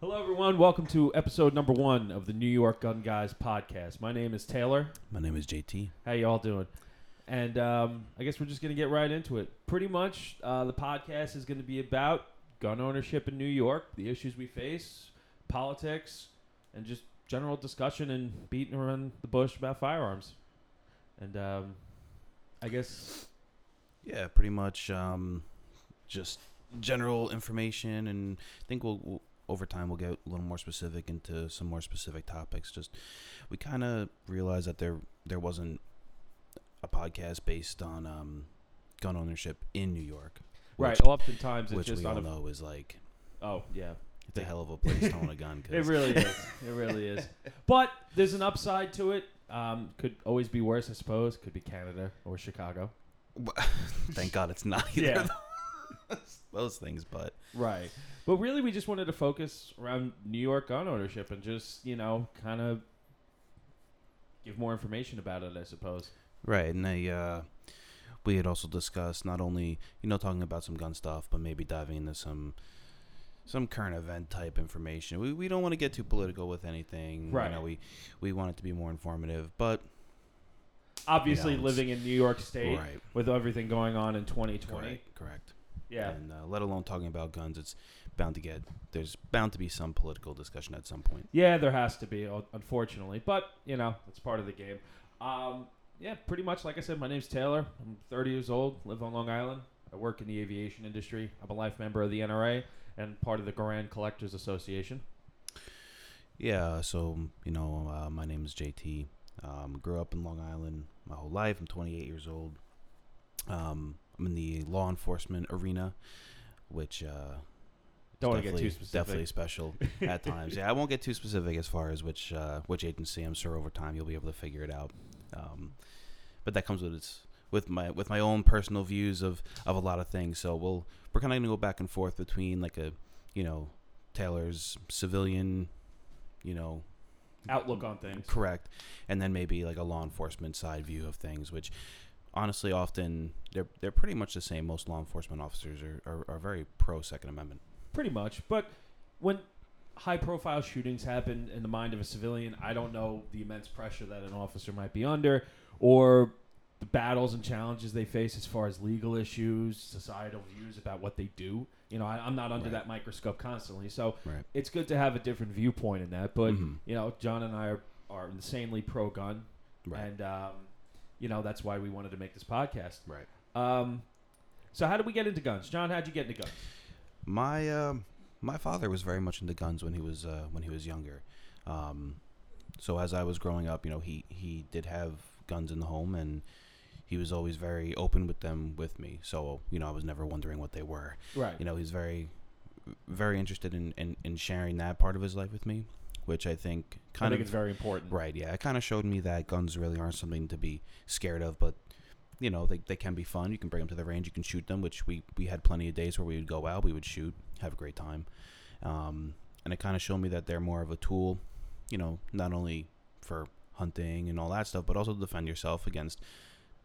Hello, everyone. Welcome to episode number one of the New York Gun Guys podcast. My name is Taylor. My name is JT. How you all doing? And um, I guess we're just going to get right into it. Pretty much, uh, the podcast is going to be about gun ownership in New York, the issues we face, politics, and just general discussion and beating around the bush about firearms. And um, I guess Yeah, pretty much um, just general information, and I think we'll, we'll over time we'll get a little more specific into some more specific topics. Just we kind of realized that there there wasn't a podcast based on um, gun ownership in New York, right. which, Oftentimes, it's which just we all a know is like oh yeah. it's a hell of a place to own a gun. it really is. It really is. But there's an upside to it. Um, could always be worse, I suppose. Could be Canada or Chicago. thank God it's not either Yeah. those, things, but Right. But really, we just wanted to focus around New York gun ownership and just, you know, kind of give more information about it, I suppose. Right, and they, uh, we had also discussed not only you know talking about some gun stuff, but maybe diving into some some current event type information. We we don't want to get too political with anything. Right. You know, we we want it to be more informative, but Obviously, living in New York State right, with everything going on in 2020. correct, correct. Yeah. And uh, let alone talking about guns, it's bound to get there's bound to be some political discussion at some point. Yeah, there has to be, unfortunately. But, you know, it's part of the game. Um, yeah, pretty much like I said, my name's Taylor. I'm 30 years old, live on Long Island. I work in the aviation industry. I'm a life member of the NRA and part of the Garand Collectors Association. Yeah, so you know, uh, my name is JT. Um, grew up in Long Island my whole life. I'm 28 years old. Um, I'm in the law enforcement arena, which uh, Don't wanna get too definitely- specific. Definitely special at times. Yeah, I won't get too specific as far as which uh, which agency. I'm sure over time you'll be able to figure it out. Um, but that comes with its with my with my own personal views of of a lot of things. So we'll we're kind of gonna go back and forth between like a you know Taylor's civilian, you know Outlook on things. Correct. And then maybe like a law enforcement side view of things, which honestly often they're they're pretty much the same. Most law enforcement officers are, are, are very pro Second Amendment. Pretty much. But when high profile shootings happen in the mind of a civilian, I don't know the immense pressure that an officer might be under or the battles and challenges they face as far as legal issues, societal views about what they do. You know, I, I'm not under Right. that microscope constantly. So Right. it's good to have a different viewpoint in that. But, Mhm. you know, John and I are, are insanely pro gun. Right. And, um, you know, that's why we wanted to make this podcast. right. Um, so, how did we get into guns? John, how'd you get into guns? My um my father was very much into guns when he was uh, when he was younger. Um, so as I was growing up, you know, he he did have guns in the home and he was always very open with them with me. So, you know, I was never wondering what they were. Right. you know he's very very interested in, in, in sharing that part of his life with me which i think I kind think of it's very important. right yeah. It kind of showed me that guns really aren't something to be scared of but you know they, they can be fun. You can bring them to the range. You can shoot them which we, we had plenty of days where we would go out we would shoot have a great time. Um, and it kind of showed me that they're more of a tool you know not only for hunting and all that stuff but also to defend yourself against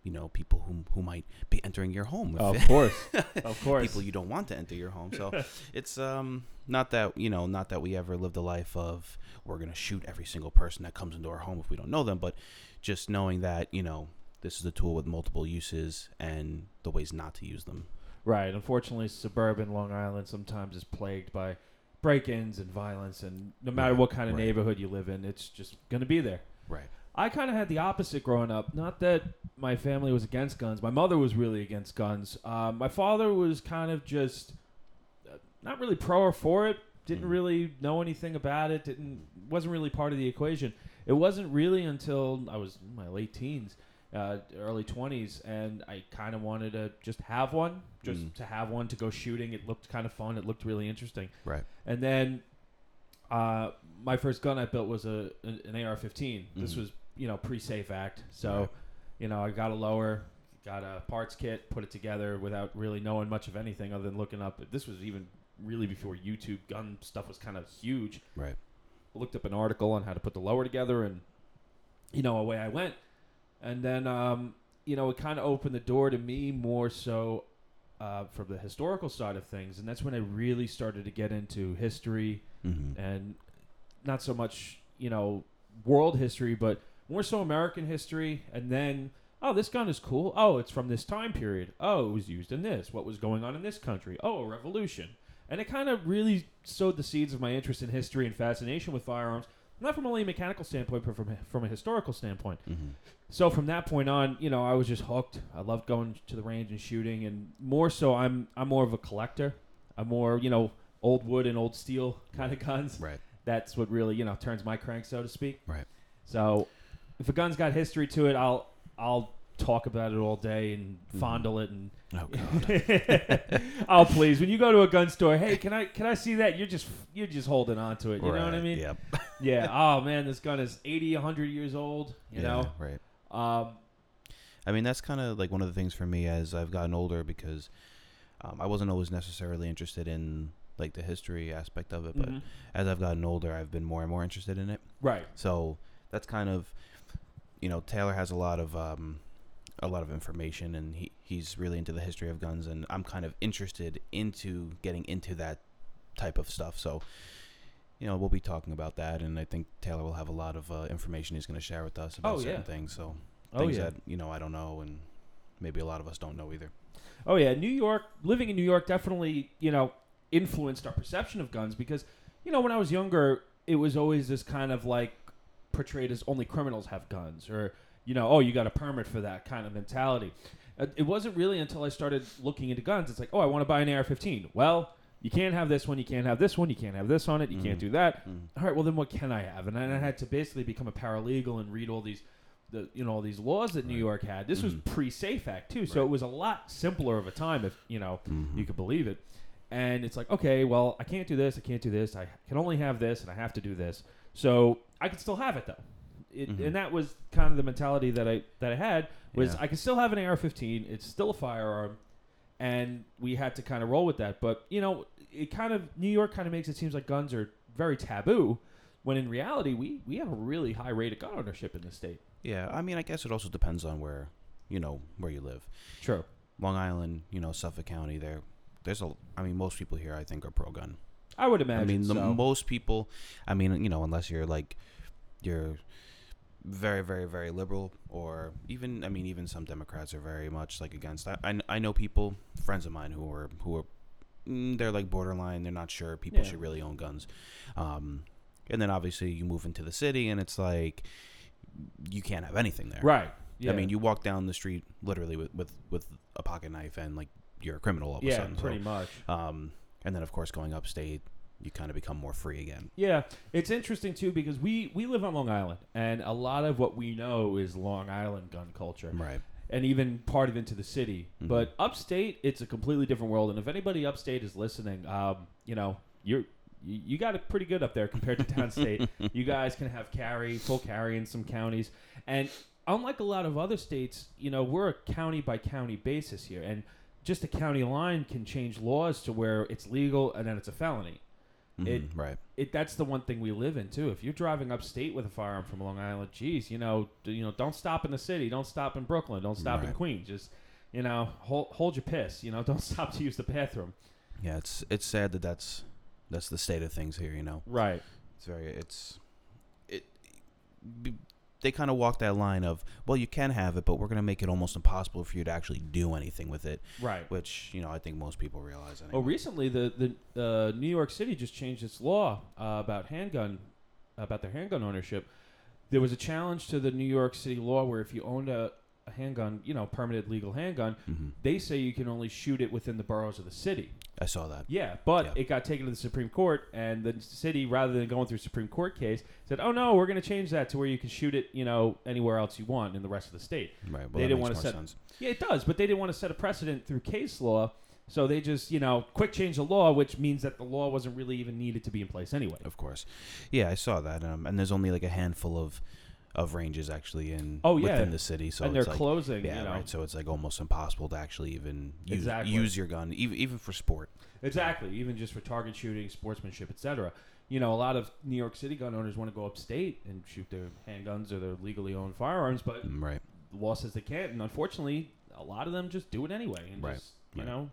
you know people who, who might be entering your home Of course. of course. people you don't want to enter your home. So it's um not that you know not that we ever lived a life of we're gonna shoot every single person that comes into our home if we don't know them, but just knowing that you know this is a tool with multiple uses and the ways not to use them. right. Unfortunately, suburban Long Island sometimes is plagued by break-ins and violence, and no matter Right, what kind of right. neighborhood you live in, it's just going to be there. Right. I kind of had the opposite growing up. Not that my family was against guns. My mother was really against guns. Um, my father was kind of just uh, not really pro or for it. Didn't Mhm. really know anything about it. Didn't wasn't really part of the equation. It wasn't really until I was in my late teens, uh, early twenties, and I kind of wanted to just have one, just Mm. to have one to go shooting. It looked kind of fun. It looked really interesting. Right. And then uh, my first gun I built was a an AR-15. This Mhm. was you know pre-safe act, so Right. you know I got a lower, got a parts kit, put it together without really knowing much of anything other than looking up. This was even really before YouTube gun stuff was kind of huge. Right. looked up an article on how to put the lower together, and you know away I went. And then um, you know it kind of opened the door to me more so uh, from the historical side of things, and that's when I really started to get into history Mm-hmm. and not so much you know world history, but more so American history. And then, oh, this gun is cool. Oh, it's from this time period. Oh, it was used in this. What was going on in this country? Oh, a revolution. And it kind of really sowed the seeds of my interest in history and fascination with firearms, not from only a mechanical standpoint, but from from a historical standpoint. Mm-hmm. So from that point on, you know, I was just hooked. I loved going to the range and shooting, and more so, I'm I'm more of a collector. I'm more, you know, old wood and old steel kind of guns. Right. That's what really, you know, turns my crank, so to speak. Right. So, if a gun's got history to it, I'll I'll talk about it all day and Mhm. fondle it and Oh god. oh please when you go to a gun store hey can i can i see that you're just you're just holding on to it you know what i mean Yep. yeah oh man this gun is 80 100 years old you Yeah, know Right. um I mean, that's kind of like one of the things for me as I've gotten older because um, I wasn't always necessarily interested in like the history aspect of it, but mhm. as I've gotten older, I've been more and more interested in it. right So that's kind of, you know, Taylor has a lot of um, a lot of information, and he he's really into the history of guns, and I'm kind of interested into getting into that type of stuff. So. You know, we'll be talking about that, and I think Taylor will have a lot of uh, information he's going to share with us about Oh, certain yeah. things. So oh things yeah that you know I don't know, and maybe a lot of us don't know either. Oh yeah, New York. Living in New York definitely, you know, influenced our perception of guns because, you know, when I was younger, it was always this kind of like portrayed as only criminals have guns, or you know, oh, you got a permit for that kind of mentality. Uh, It wasn't really until I started looking into guns. It's like, oh, I want to buy an AR-15. Well, you can't have this one. You can't have this one. You can't have this on it. You can't Mhm. do that. Mm. All right, well then what can I have? And then I had to basically become a paralegal and read all these, the you know all these laws that New York had. This was Mhm. pre-Safe Act too, so Right. it was a lot simpler of a time if you know Mhm. you could believe it. And it's like, okay, well, I can't do this. I can't do this. I can only have this, and I have to do this. So I could still have it though. It, Mhm. And that was kind of the mentality that I that I had was Yeah. I can still have an AR-15. It's still a firearm, and we had to kind of roll with that. But you know, it kind of New York kind of makes it seems like guns are very taboo, when in reality we we have a really high rate of gun ownership in the state. Yeah, I mean, I guess it also depends on where, you know, where you live. True. Long Island, you know, Suffolk County. There, there's a. I mean, most people here, I think, are pro gun. I would imagine. I mean, the so. most people. I mean, you know, unless you're like, you're very, very, very liberal, or even, I mean, even some Democrats are very much like against that. I, I know people, friends of mine, who are who are, mm, they're like borderline. They're not sure people Yeah. should really own guns. Um, and then obviously you move into the city, and it's like, you can't have anything there. right. Yeah. I mean, you walk down the street literally with, with, with a pocket knife and like you're a criminal all of a yeah, sudden. pretty So, much. um, and then of course going upstate, you kind of become more free again. Yeah, it's interesting too because we we live on Long Island, and a lot of what we know is Long Island gun culture, Right. and even part of into the city. Mhm. But upstate, it's a completely different world. And if anybody upstate is listening, um, you know, you're you, you got it pretty good up there compared to downstate. you guys can have carry, full carry in some counties, and unlike a lot of other states, you know, we're a county by county basis here, and just a county line can change laws to where it's legal and then it's a felony It- Mhm, right. it that's the one thing we live in too. If you're driving upstate with a firearm from Long Island, geez, you know, d- you know, don't stop in the city, don't stop in Brooklyn, don't stop in Queens. Just you know, hold hold your piss. You know, don't stop to use the bathroom. Yeah, it's it's sad that that's that's the state of things here. You know, Right. it's very it's it. They kind of walk that line of well, you can have it, but we're gonna make it almost impossible for you to actually do anything with it, Right. which you know I think most people realize. Oh, Anyway. recently the the uh, New York City just changed its law uh, about handgun about their handgun ownership. There was a challenge to the New York City law where if you owned a, a handgun, you know, permitted legal handgun, hmm they say you can only shoot it within the boroughs of the city. I saw that. Yeah, but Yeah. it got taken to the Supreme Court, and the city, rather than going through a Supreme Court case, said, "Oh no, we're going to change that to where you can shoot it, you know, anywhere else you want in the rest of the state." Right. Well, They didn't wanna set- sense. Yeah, it does, but they didn't want to set a precedent through case law, so they just, you know, quick change the law, which means that the law wasn't really even needed to be in place anyway. Of course. Yeah, I saw that. Um, and there's only like a handful of of ranges actually in Oh, yeah. within the city. So and it's they're like, closing, yeah, you know. right. So it's like almost impossible to actually even use, Exactly. use your gun, even even for sport. Exactly, even just for target shooting, sportsmanship, etc. You know, a lot of New York City gun owners want to go upstate and shoot their handguns or their legally owned firearms, but Mm, Right. the law says they can't, and unfortunately, a lot of them just do it anyway, and Right, just you right. know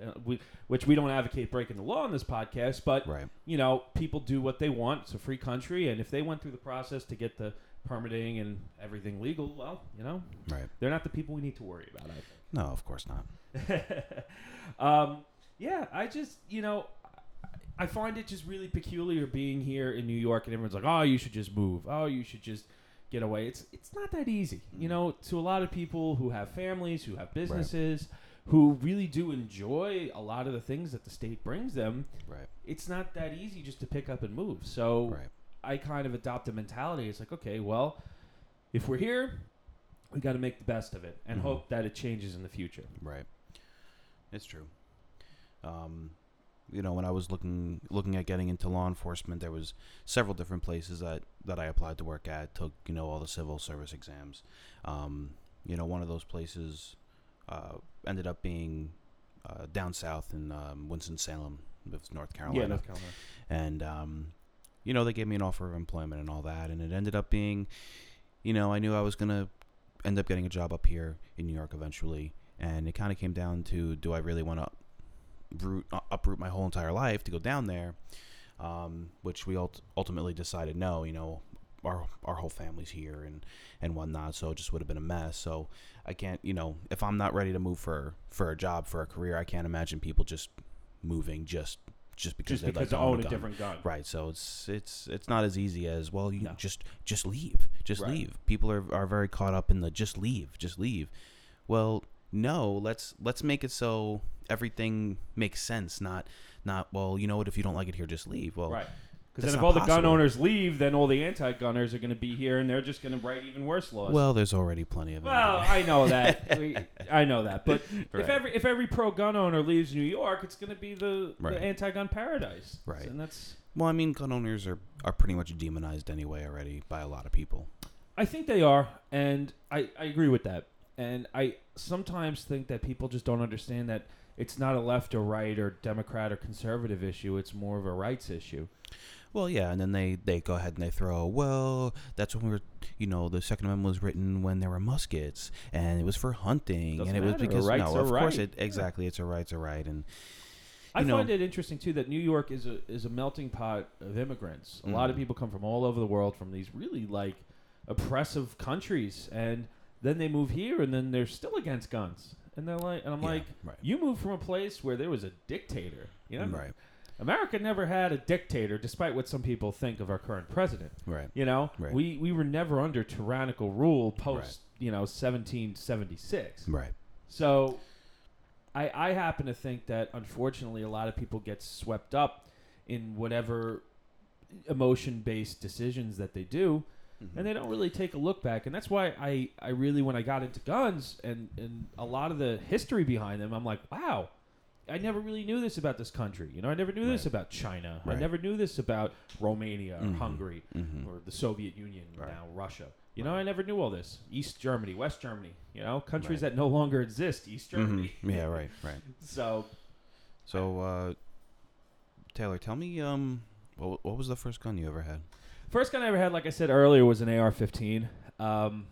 uh, we, which we don't advocate breaking the law on this podcast, but Right. you know, people do what they want. It's a free country, and if they went through the process to get the permitting and everything legal, well, you know, Right. they're not the people we need to worry about. I think. No, of course not. um, yeah, I just you know, I find it just really peculiar being here in New York, and everyone's like, "Oh, you should just move. Oh, you should just get away." It's it's not that easy, you know. To a lot of people who have families, who have businesses, who really do enjoy a lot of the things that the state brings them, Right. it's not that easy just to pick up and move. So Right. I kind of adopt a mentality. It's like, okay, well, if we're here, we got to make the best of it and Mhm. hope that it changes in the future. Right. It's true. Um, you know, when I was looking looking at getting into law enforcement, there was several different places that that I applied to work at. Took you know all the civil service exams. Um, you know, one of those places uh, ended up being uh, down south in um, Winston Salem, North Carolina. Yeah, North Carolina. and um, you know they gave me an offer of employment and all that and it ended up being you know i knew i was going to end up getting a job up here in new york eventually and it kind of came down to do i really want to uh, uproot my whole entire life to go down there? Um, which we ult- ultimately decided no you know our our whole family's here and and whatnot so it just would have been a mess. So i can't you know if i'm not ready to move for for a job for a career i can't imagine people just moving just just because Just they'd because like to to own a gun. different gun. Right. So it's it's it's not as easy as well. You No. just just leave, just Right. leave. People are are very caught up in the just leave, just leave. Well, no. Let's let's make it so everything makes sense. Not not well. You know what? If you don't like it here, just leave. Well, Right. Because then if all the gun owners leave, then all the anti-gunners are going to be here, and they're just going to write even worse laws. well, there's already plenty of. Well, I know that. We- I know that. But Right. if every if every pro gun owner leaves New York, it's going to be the, Right. the anti-gun paradise. Right. And that's well, I mean, gun owners are are pretty much demonized anyway already by a lot of people. I think they are, and I, I agree with that. And I sometimes think that people just don't understand that it's not a left or right or Democrat or conservative issue. It's more of a rights issue. Well, yeah, and then they, they go ahead and they throw, well, that's when we were, you know, the Second Amendment was written when there were muskets, and it was for hunting, Doesn't and it was matter, a because no, a of course it exactly, it's a right's a right, and I know- find it interesting too that New York is a is a melting pot of immigrants. A lot of Mhm. people come from all over the world from these really like oppressive countries, and then they move here, and then they're still against guns, and they're like, and I'm yeah, like, right, you moved from a place where there was a dictator. You know, right, America never had a dictator, despite what some people think of our current president. right, You know, Right. we we were never under tyrannical rule post you know 1776. right, So, I I happen to think that unfortunately a lot of people get swept up in whatever emotion based decisions that they do, Mm-hmm. and they don't really take a look back. And that's why I I really when I got into guns and and a lot of the history behind them, I'm like, wow. I never really knew this about this country. You know, I never knew this about China. I never knew this about Romania or Mhm. Hungary hmm or the Soviet Union, Right. now Russia. You know, I never knew all this. East Germany, West Germany, you know, countries Right. that no longer exist, East Germany. yeah, right, right. So, So, uh, Taylor, tell me, um, what, what was the first gun you ever had? first gun I ever had, like I said earlier, was an AR 15. Um,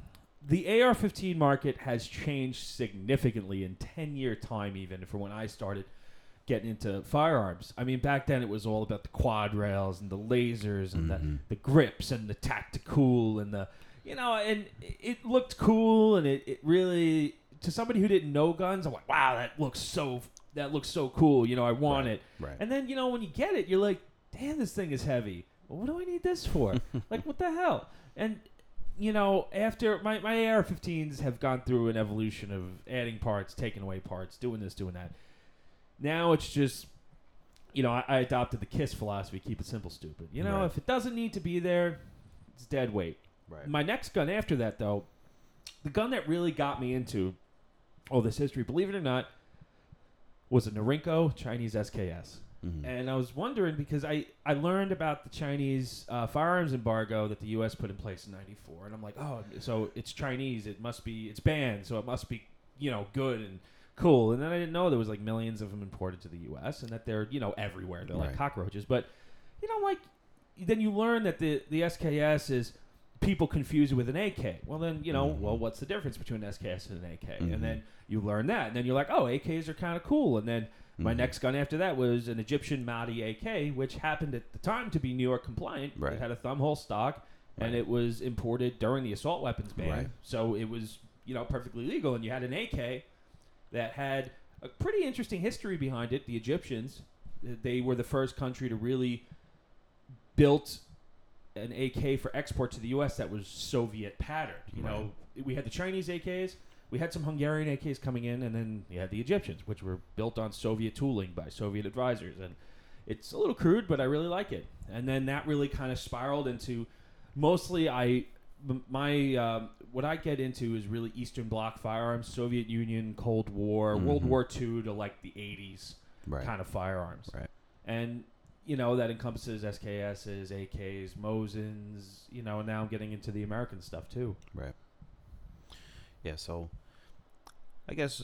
the AR 15 market has changed significantly in 10 year time, even from when I started getting into firearms. I mean, back then it was all about the quad rails and the lasers and Mhm. the, the grips and the tactical and the, you know, and it looked cool and it, it really, to somebody who didn't know guns, I'm like, wow, that looks so, that looks so cool. You know, I want Right. it. Right. And then, you know, when you get it, you're like, damn, this thing is heavy. What do I need this for? like, what the hell? And, you know, after my, my AR 15s have gone through an evolution of adding parts, taking away parts, doing this, doing that. Now it's just, you know, I, I adopted the KISS philosophy keep it simple, stupid. You know, Right. if it doesn't need to be there, it's dead weight. right. My next gun after that, though, the gun that really got me into all this history, believe it or not, was a Norinco Chinese SKS. Mhm. And I was wondering because I, I learned about the Chinese uh, firearms embargo that the U.S. put in place in '94, and I'm like, oh, so it's Chinese. It must be it's banned, so it must be you know good and cool. And then I didn't know there was like millions of them imported to the U.S. and that they're you know everywhere. They're like cockroaches. But you know, like then you learn that the the SKS is people confuse it with an AK. Well, then you know, Mhm. well, what's the difference between an SKS and an AK? Mhm. And then you learn that, and then you're like, oh, AKs are kind of cool. And then My Mhm. next gun after that was an Egyptian Maadi AK, which happened at the time to be New York compliant. Right. It had a thumb hole stock, and it was imported during the assault weapons ban. Right. So it was, you know, perfectly legal. And you had an AK that had a pretty interesting history behind it. The Egyptians, they were the first country to really built an AK for export to the U.S. that was Soviet patterned. You know, we had the Chinese AKs, we had some Hungarian AKs coming in, and then you had the Egyptians, which were built on Soviet tooling by Soviet advisors. And it's a little crude, but I really like it. And then that really kind of spiraled into mostly I my um, what I get into is really Eastern Bloc firearms, Soviet Union, Cold War, World Mhm. War II to like the 80s Right. kind of firearms. Right. And you know that encompasses SKSs, AKs, Mosins. You know, and now I'm getting into the American stuff too. Right. Yeah, so I guess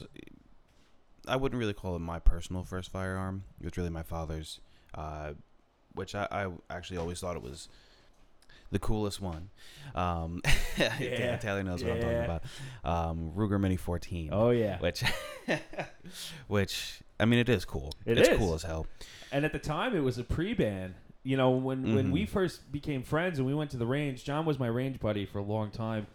I wouldn't really call it my personal first firearm. It was really my father's, uh, which I, I actually always thought it was the coolest one. Um, Yeah. Taylor knows what I'm talking about. Um, Ruger Mini 14. Oh yeah. Which, which I mean, it is cool. It it's is. cool as hell. And at the time, it was a pre-ban. You know, when when Mhm. we first became friends and we went to the range, John was my range buddy for a long time.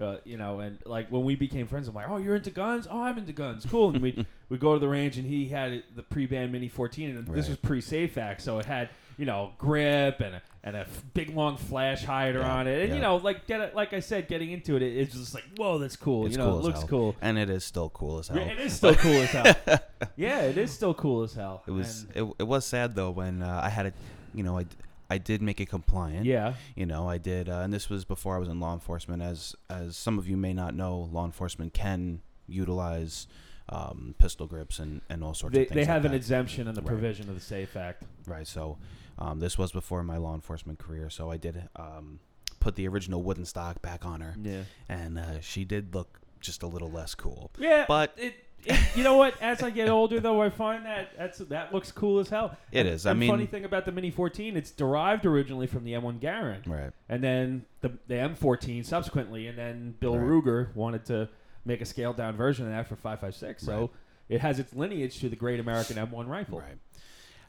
Uh, you know, and like when we became friends, I'm like, "Oh, you're into guns? Oh, I'm into guns. Cool." And we we go to the range, and he had it- the pre-ban Mini 14, and this was pre-safe act, so it had you know grip and a, and a f- big long flash hider Yeah, on it, and you yeah. know, like get it, like I said, getting into it, it it's just like, whoa, that's cool. It's you know, cool it as looks hell. cool. And it is still cool as hell. Yeah, It is still cool as hell. Yeah, it is still cool as hell. It was And- it, it was sad though when uh, I had it, you know, I, d- I did make it compliant. yeah. You know, I did, uh, and this was before I was in law enforcement. As as some of you may not know, law enforcement can utilize um, pistol grips and, and all sorts They, of things. they like have an that. exemption in the Right. provision of the SAFE Act. right. So um, this was before my law enforcement career. So I did um, put the original wooden stock back on her, Yeah. and uh, she did look just a little less cool. Yeah, But- it, it, you know what? As I get older, though, I find that that's that looks cool as hell. It is. I and mean- funny thing about the Mini 14, it's derived originally from the M1 Garand, Right. and then the the M14 subsequently, and then Bill Right. Ruger wanted to make a scaled down version of that for 556. So Right. it has its lineage to the great American M1 rifle. Right.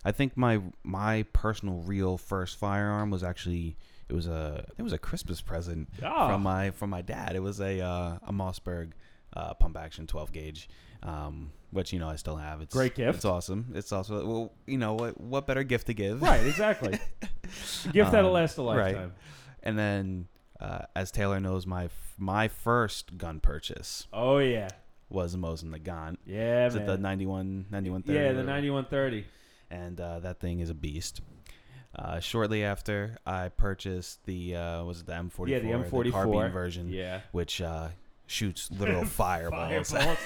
I think my my personal real first firearm was actually it was a it was a Christmas present Ah. from my from my dad. It was a uh, a Mossberg uh, pump action 12 gauge, um, which you know I still have. It's Great gift. It's awesome. It's also well, you know what what better gift to give? Right, exactly. Gift that'll Um, last a lifetime. right. And then uh, as Taylor knows, my f- my first gun purchase Oh yeah, was a Mosin Nagant. yeah, Is it man. the 91 91 yeah, the 9130. and uh, that thing is a beast. Uh, shortly after, I purchased the uh, was it the M44, Yeah, the M44 carbine version, Yeah. which uh, shoots literal fireballs. Fireballs.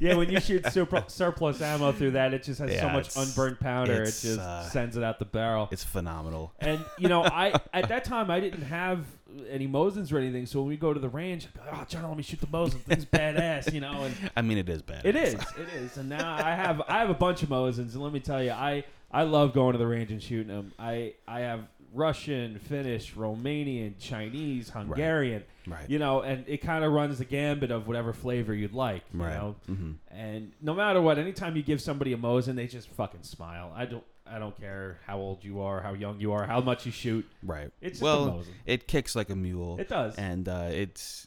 yeah, when you shoot surplus, surplus ammo through that, it just has so much it's- unburned powder. It just uh, sends it out the barrel. it's phenomenal. And you know, I at that time I didn't have any Mosins or anything, so when we go to the range, I'd be like, oh John, let me shoot the Mosin. Thing's badass, you know. And I mean, it is bad. it is, it is. And now I have I have a bunch of Mosins, and let me tell you, I I love going to the range and shooting them. I I have Russian, Finnish, Romanian, Chinese, Hungarian. right. You know, and it kind of runs the gambit of whatever flavor you'd like. You right. know, hmm and no matter what, anytime you give somebody a Mosin, they just fucking smile. I don't. I don't care how old you are, how young you are, how much you shoot. Right. It's just well, a Mosin. it kicks like a mule, It does. and uh, it's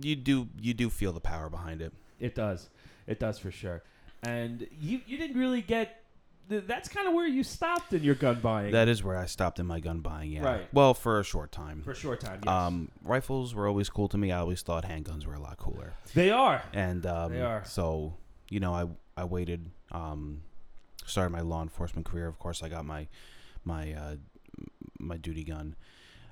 you do you do feel the power behind it. It does. It does for sure. And you you didn't really get. Th- That's kind of where you stopped in your gun buying. That is where I stopped in my gun buying. Yeah. Right. Well, for a short time. for a short time. Yes. Um, rifles were always cool to me. I always thought handguns were a lot cooler. they are. and um, They are. so you know I I waited um, started my law enforcement career of course I got my my uh, my duty gun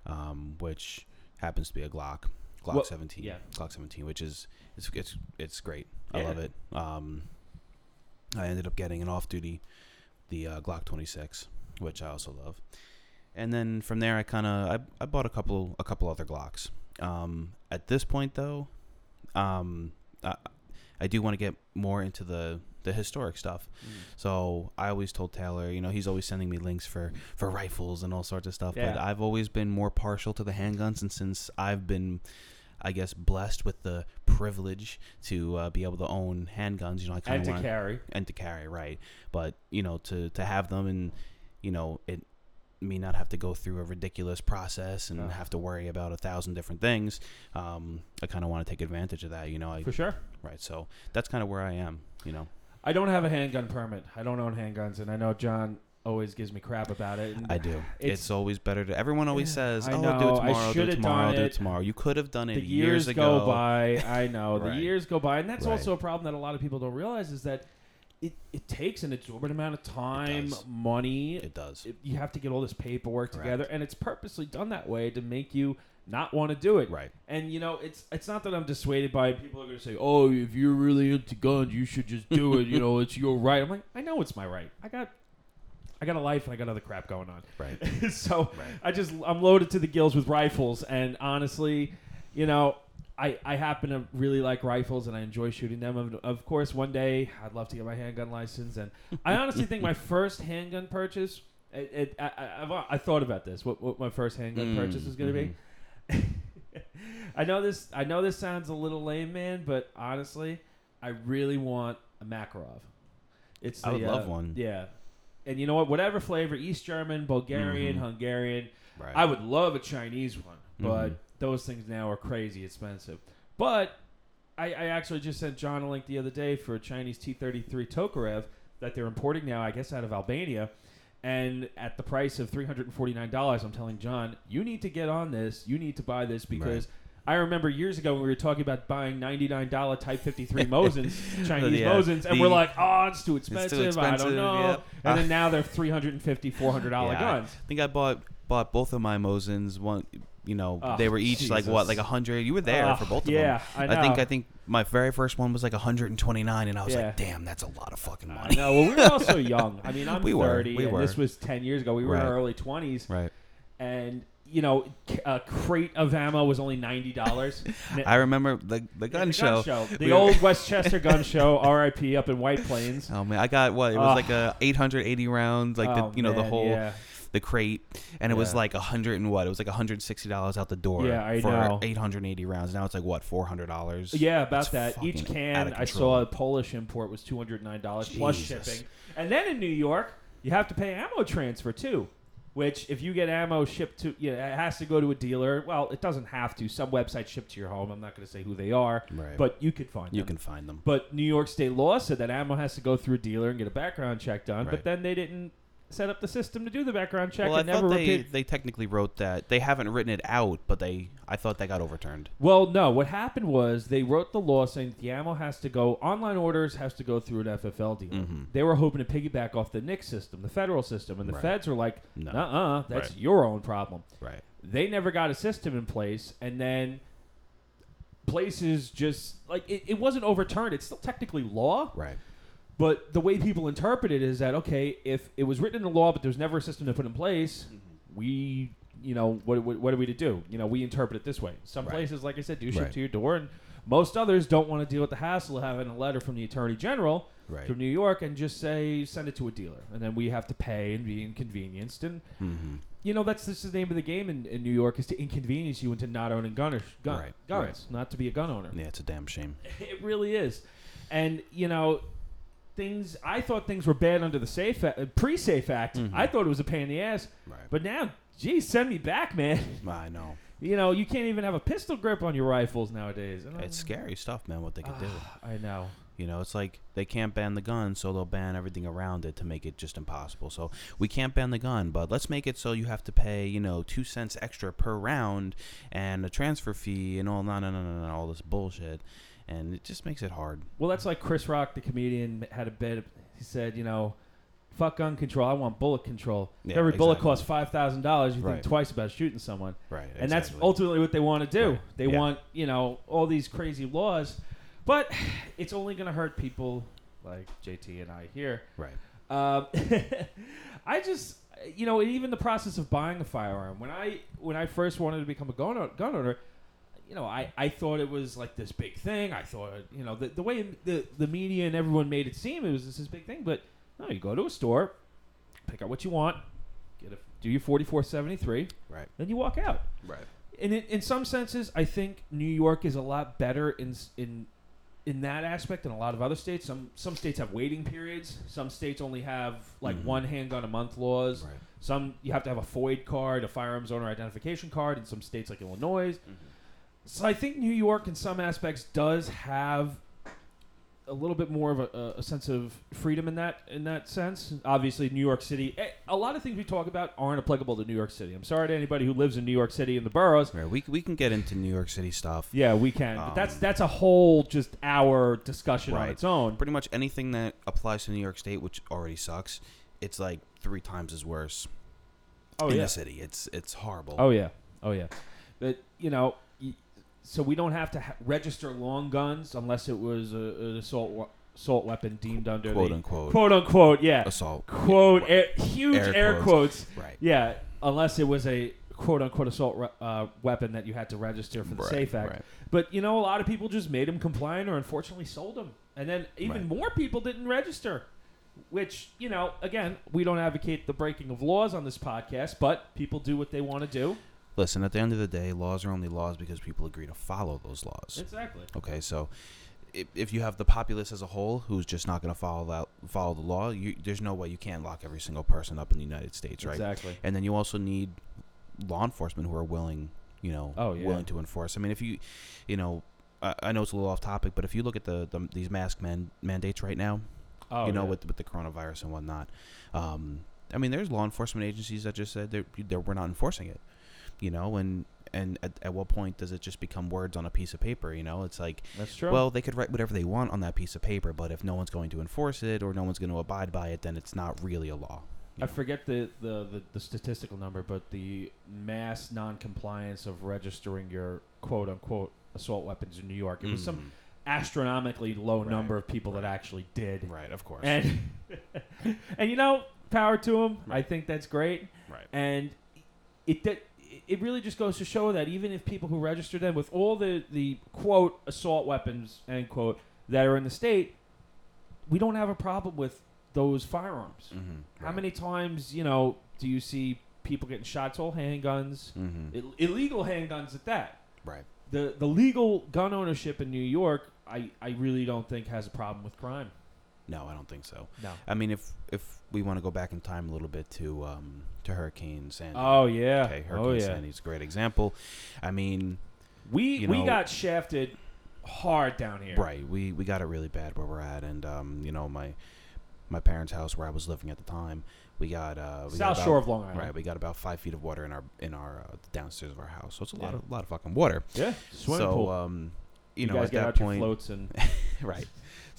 um, which happens to be a Glock Glock Well, 17 yeah. Glock 17 which is it's it's it's great I Yeah. love it um, I ended up getting an off duty the uh, Glock 26 which I also love and then from there I kind of I, I bought a couple a couple other Glocks um, at this point though um, I, I do want to get more into the the historic stuff. So I always told Taylor, you know, he's always sending me links for for rifles and all sorts of stuff. But Yeah. I've always been more partial to the handguns, and since I've been I guess blessed with the privilege to uh, be able to own handguns. You know, I kind of and to carry. and to carry, right? But you know, to to have them and you know it me not have to go through a ridiculous process and Uh. have to worry about a thousand different things. Um, I kind of want to take advantage of that. You know, I For sure. right. So that's kind of where I am. You know, I don't have a handgun permit. I don't own handguns, and I know John always gives me crap about it. and I do. It's, It's- always better to. Everyone always says, I "Oh, do know, it I tomorrow. Do it tomorrow. done Do it. it tomorrow." You could have done it the years, years ago. go by. I know the years go by, and that's Right. also a problem that a lot of people don't realize is that it, it takes an exorbitant amount of time, does. money. It does. It- you have to get all this paperwork Correct. together, and it's purposely done that way to make you not want to do it. Right. And you know, it's it's not that I'm dissuaded by it. people are going to say, "Oh, if you're really into guns, you should just do it." you know, it's your right. I'm like, I know it's my right. I got I got a life and I got other crap going on. Right. so Right. I just I'm loaded to the gills with rifles, and honestly, you know, I I happen to really like rifles and I enjoy shooting them. Of, of course, one day I'd love to get my handgun license, and I honestly think my first handgun purchase. It, it, I, I, I've, I thought about this. What, what my first handgun Mm, purchase is going to mhm. be. I know this. I know this sounds a little lame, man, but honestly, I really want a Makarov. It's I would the, love uh, one. Yeah, and you know what? Whatever flavor, East German, Bulgarian, Mhm. Hungarian. Right. I would love a Chinese one, but Mhm. those things now are crazy expensive. But I, I actually just sent John a link the other day for a Chinese T33 Tokarev that they're importing now, I guess, out of Albania. And at the price of $349, I'm telling John, you need to get on this. You need to buy this because I remember years ago when we were talking about buying $99 Type 53 Mosins, Chinese Yeah, Mosins, and the- we're like, oh, it's too too expensive. I don't know. yep. And Ah. then now they're $350, $400 Yeah. guns. I think I bought bought both of my Mosins. One, you know, Oh, they were each like what, like a hundred. You were there Ah, for both of them. yeah, I know. think I think my very first one was like 129, and I was Yeah. like, damn, that's a lot of fucking money. No, Well, we were also young. I mean, I'm We were, we and were. this was 10 years ago. We were in our early 20s, right. and you know, a crate of ammo was only ninety dollars. I remember the the gun show. The We were- old Westchester gun show, R.I.P. up in White Plains. Oh man, I got what? It was Ah. like a 880 rounds, like Oh, the you know the whole Yeah. the crate, and it was like a hundred and what? It was like 160 dollars out the door. Yeah, I for know. 880 rounds. Now it's like what? 400 dollars. Yeah, about It's that. Each can, I saw a Polish import was two hundred nine dollars plus shipping, and then in New York, you have to pay ammo transfer too. Which, if you get ammo shipped to, you know, it has to go to a dealer. Well, it doesn't have to. Some websites ship to your home. I'm not going to say who they are, Right. but you could find you them. can find them. But New York state law said that ammo has to go through a dealer and get a background check done. But then they didn't set up the system to do the background check well, I never thought they, repeat. they technically wrote that they haven't written it out, but they I thought that got overturned. Well, no. What happened was they wrote the law saying the ammo has to go online orders has to go through an FFL dealer. Mhm. They were hoping to piggyback off the NICS system, the federal system, and the Right. feds were like, No. "Uh-uh, that's Right. your own problem." Right. They never got a system in place, and then places just like it, it wasn't overturned. It's still technically law, Right. But the way people interpret it is that okay, if it was written in the law, but there was never a system to put in place, we, you know, what, what, what are we to do? You know, we interpret it this way. Some Right. places, like I said, do ship Right. to your door, and most others don't want to deal with the hassle of having a letter from the attorney general Right. from New York and just say send it to a dealer, and then we have to pay and be inconvenienced. And Mm-hmm. you know, that's just the name of the game in, in New York is to inconvenience you into not owning gunners, gun, Right, guns, not to be a gun owner. Yeah, it's a damn shame. It really is. And, you know, things, I thought things were bad under the Safe Act, uh, pre-Safe Act. Mhm. I thought it was a pain in the ass. Right. But now, geez, send me back, man. I know. You know, you can't even have a pistol grip on your rifles nowadays. And It's scary stuff, man. What they could do. Ah, I know. You know, it's like they can't ban the gun, so they'll ban everything around it to make it just impossible. So we can't ban the gun, but let's make it so you have to pay, you know, two cents extra per round and a transfer fee and all no no no no no all this bullshit, and it just makes it hard. Well, that's like Chris Rock, the comedian, had a bit. He said, you know, fuck gun control. I want bullet control. if Yeah, every bullet exactly. costs five thousand dollars, you Right. think twice about shooting someone. Right. and that's ultimately what they want to do. Right. They Yeah. want you know all these crazy laws, but it's only going to hurt people like JT and I here. right. Um, I just you know even the process of buying a firearm when I when I first wanted to become a gun o- gun owner. You know, I, I thought it was like this big thing. I thought, you know, the, the way the, the media and everyone made it seem, it was this, this big thing. But no, you go to a store, pick out what you want, get a do your forty four seventy three, Right. then you walk out Right. And in in some senses, I think New York is a lot better in in in that aspect than a lot of other states. Some some states have waiting periods. Some states only have like Mhm. one handgun a month laws. Right. Some you have to have a FOID card, a firearms owner identification card. In some states like Illinois, so I think New York, in some aspects, does have a little bit more of a, a- sense of freedom in that in that sense. Obviously, New York City. eh, A lot of things we talk about aren't applicable to New York City. I'm sorry to anybody who lives in New York City and the boroughs. Right. We we can get into New York City stuff. Yeah, we can, but that's Um, that's a whole just hour discussion on its own. Pretty much anything that applies to New York State, which already sucks, it's like three times as worse Oh in yeah. the city. It's it's horrible. Oh yeah. Oh yeah. But you know, so we don't have to ha- register long guns unless it was a, an assault wa- assault weapon deemed under quote the unquote quote unquote yeah assault. quote air, huge Air air, quotes. quotes. Right. yeah unless it was a quote unquote assault re- uh, weapon that you had to register for the Right, safe act right. but you know a lot of people just made them compliant or unfortunately sold them and then even Right. more people didn't register which you know again we don't advocate the breaking of laws on this podcast but people do what they want to do Listen, at the end of the day, laws are only laws because people agree to follow those laws. exactly Okay, so if, if you have the populace as a whole who's just not going to follow that follow the law, you, there's no way you can't lock every single person up in the United States, right? exactly And then you also need law enforcement who are willing, you know, Oh, yeah. willing to enforce. I mean, if you, you know, I, I know it's a little off topic, but if you look at the, the these mask man, mandates right now, oh, you know, yeah. with with the coronavirus and whatnot, um, I mean, there's law enforcement agencies that just said they're, they're we're not enforcing it, you know, and and at, at what point does it just become words on a piece of paper? You know, it's like that's true well, they could write whatever they want on that piece of paper, but if no one's going to enforce it or no one's going to abide by it, then it's not really a law. I know? forget the, the, the, the statistical number, but the mass non-compliance of registering your quote unquote assault weapons in New York, it was some Mhm. astronomically low Right, number of people that actually did. right, of course, And and you know, power to them. I think that's great. right, And it that it really just goes to show that even if people who register them with all the the quote assault weapons end quote that are in the state, we don't have a problem with those firearms. mm-hmm. How many times, you know, do you see people getting shot? It's all handguns, Mm-hmm. Ill- illegal handguns at that. right, The the legal gun ownership in New York, I, I really don't think has a problem with crime. No, I don't think so. No. I mean, if if we want to go back in time a little bit to um to Hurricane Sandy. Oh yeah. Okay, Hurricane oh yeah. Sandy's a great example. I mean, We we know- got shafted hard down here. right? We we got it really bad where we're at, and um, you know, my my parents' house where I was living at the time, we got uh, we got South about- Shore of Long Island. Right, we got about five feet of water in our in our uh, downstairs of our house, so it's a lot Yeah. of lot of fucking water. Yeah. Swimming so, pool. um, you, you, know, guys at that out your point, floats and right.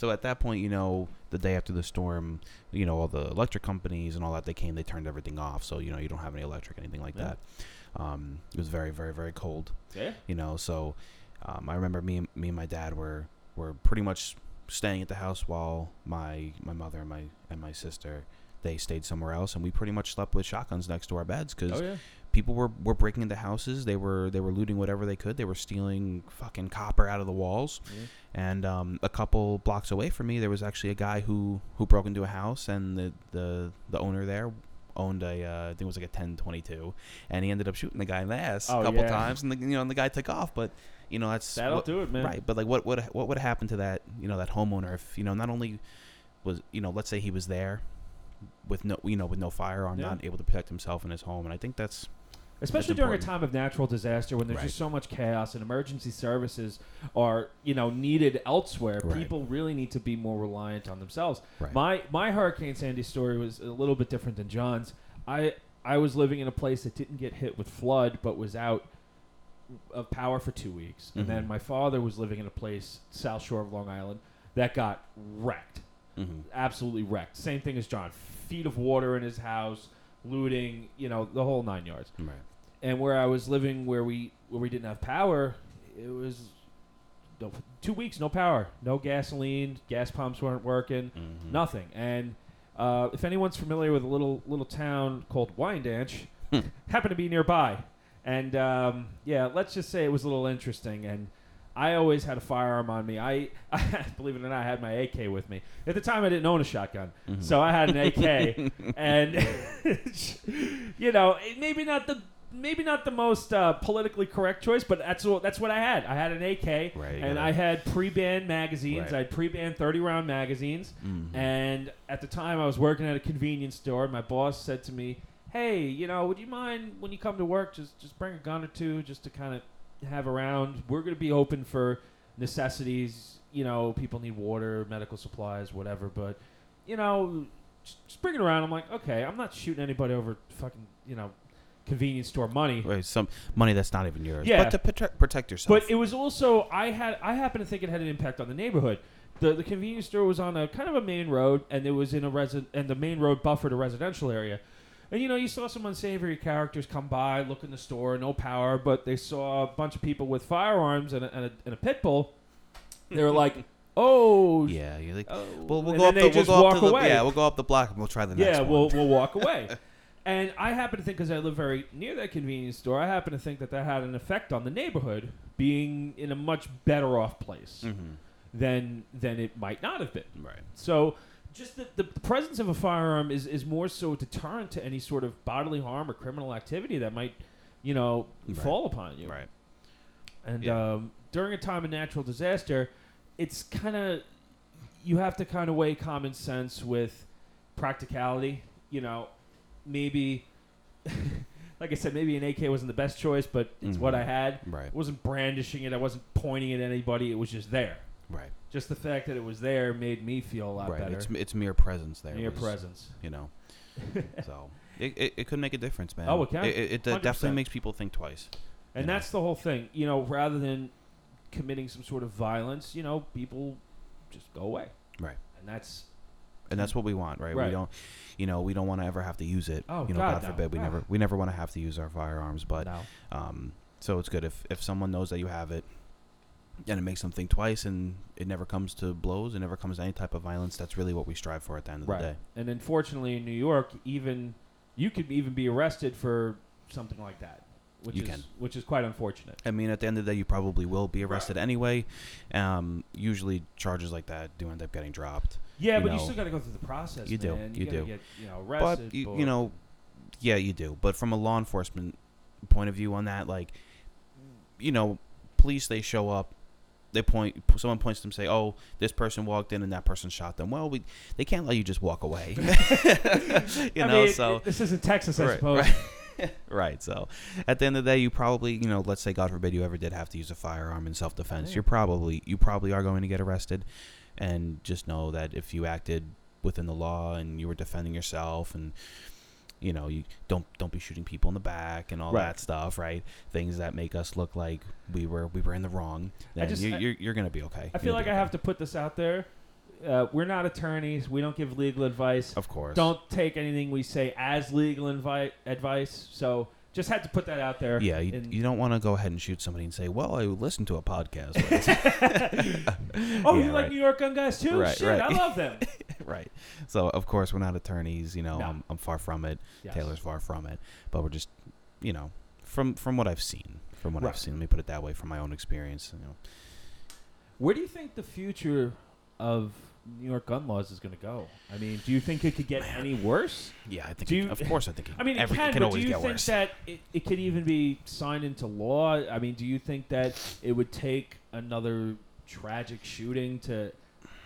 So at that point, you know, the day after the storm, you know, all the electric companies and all that they came, they turned everything off. So you know, you don't have any electric, anything like Yeah. that. Um, it was very, very, very cold. yeah. You know, so um, I remember me and me and my dad were were pretty much staying at the house while my my mother and my and my sister they stayed somewhere else, and we pretty much slept with shotguns next to our beds because Oh yeah. People were, were breaking into houses. They were they were looting whatever they could. They were stealing fucking copper out of the walls. Yeah. And um, a couple blocks away from me, there was actually a guy who, who broke into a house, and the the, the owner there owned a uh, I think it was like a 1022, and he ended up shooting the guy in the ass Oh, a couple yeah. times, and the, you know and the guy took off. But you know that's That'll what- do it, man. right. But like what what what would happen to that you know that homeowner if you know not only was you know let's say he was there with no you know with no firearm, Yeah. not able to protect himself in his home, and I think that's Especially during a time of natural disaster when there's Right. just so much chaos and emergency services are, you know, needed elsewhere. Right. People really need to be more reliant on themselves. right. My my Hurricane Sandy story was a little bit different than John's. I I was living in a place that didn't get hit with flood but was out of power for 2 weeks. And then Mhm. my father was living in a place South Shore of Long Island that got wrecked. mm-hmm. Absolutely wrecked. Same thing as John. Feet of water in his house, looting, you know, the whole 9 yards right. And where I was living, where we where we didn't have power, it was no, two weeks, no power, no gasoline, gas pumps weren't working, Mhm. nothing. And uh, if anyone's familiar with a little little town called Wyandanch, Hmm. happened to be nearby, and um, yeah, let's just say it was a little interesting. And I always had a firearm on me. I, I believe it or not, I had my AK with me. At the time, I didn't own a shotgun, Mhm. so I had an AK, and you know, maybe not the maybe not the most uh, politically correct choice, but that's what that's what I had. I had an AK, Right, and gotta- I had pre-banned magazines. Right. I had pre-banned thirty-round magazines, Mhm. and at the time I was working at a convenience store. My boss said to me, "Hey, you know, would you mind when you come to work, just just bring a gun or two, just to kind of have around? We're going to be open for necessities. You know, people need water, medical supplies, whatever, but." You know, just bring it around. I'm like, okay, I'm not shooting anybody over fucking, you know, convenience store money. Right, some money that's not even yours. Yeah. But to protect, protect yourself. But it was also I had I happen to think it had an impact on the neighborhood. The the convenience store was on a kind of a main road, and it was in a resi- and the main road buffered a residential area. And you know, you saw some unsavory characters come by, look in the store, no power, but they saw a bunch of people with firearms and a, and a, and a pit bull. They were like, "Oh, yeah, you're like, oh," well, we'll and go up the, they we'll just go up walk to the, away. yeah, we'll go up the block and we'll try the next yeah, one. we'll we'll walk away. And I happen to think, because I live very near that convenience store, I happen to think that that had an effect on the neighborhood, being in a much better off place Mhm. than than it might not have been. Right. So, just the, the presence of a firearm is is more so a deterrent to any sort of bodily harm or criminal activity that might, you know, Right. fall upon you. Right. And Yeah. um, during a time of natural disaster, it's kind of you have to kind of weigh common sense with practicality. You know, maybe, like I said, maybe an AK wasn't the best choice, but it's what Mhm. I had. Right. I wasn't brandishing it. I wasn't pointing at anybody. It was just there. Right. Just the fact that it was there made me feel a lot Right. better. It's it's mere presence there. Mere was, presence. You know. so it, it, it could make a difference, man. Oh, it can. It, it, it definitely makes people think twice. And You know. that's the whole thing. You know, rather than committing some sort of violence, you know, people just go away. Right. And that's and that's what we want, right? Right. We don't, you know, we don't want to ever have to use it. Oh, you know, God, God, no. forbid, we Ah. never, we never want to have to use our firearms. But, no. um, so it's good if if someone knows that you have it, and it makes them think twice, and it never comes to blows, it never comes to any type of violence. That's really what we strive for at the end of Right. the day. And unfortunately, in New York, even you could even be arrested for something like that, which You is can. which is quite unfortunate. I mean, at the end of the day, you probably will be arrested anyway. Um, usually, charges like that do end up getting dropped. Yeah, You but you still got to go through the process. You do, man. you gotta do. Get, you know, arrested. but you, you know, yeah, you do. But from a law enforcement point of view on that, like, you know, police they show up, they point, someone points to them, say, "Oh, this person walked in and that person shot them." Well, we they can't let you just walk away, you I know. mean, so it- this isn't Texas, I Right, suppose. right. right. So at the end of the day, you probably, you know, let's say God forbid you ever did have to use a firearm in self defense, Yeah. you're probably you probably are going to get arrested, and just know that if you acted within the law and you were defending yourself and you know you don't don't be shooting people in the back and all Right. that stuff right things that make us look like we were we were in the wrong then just- you, I- you're, you're gonna be okay I feel like I have to put this out there. Uh, we're not attorneys. We don't give legal advice. of course Don't take anything we say as legal invi- advice. So just had to put that out there. yeah you, And- you don't want to go ahead and shoot somebody and say well i listened to a podcast oh, Yeah, you like right. New York gun guys too? Right, Shit, right. I love them. right. So of course we're not attorneys. You know, No. I'm, I'm far from it. Yes. Taylor's far from it. But we're just, you know, from from what I've seen, from what Right. I've seen. Let me put it that way, from my own experience. You know, Where do you think the future of New York gun laws is going to go? I mean, do you think it could get any worse? yeah, I think. Do it- you- of course, I think. It, I mean, it every, can, can but always do you think worse. that it, it could even be signed into law? I mean, do you think that it would take another tragic shooting to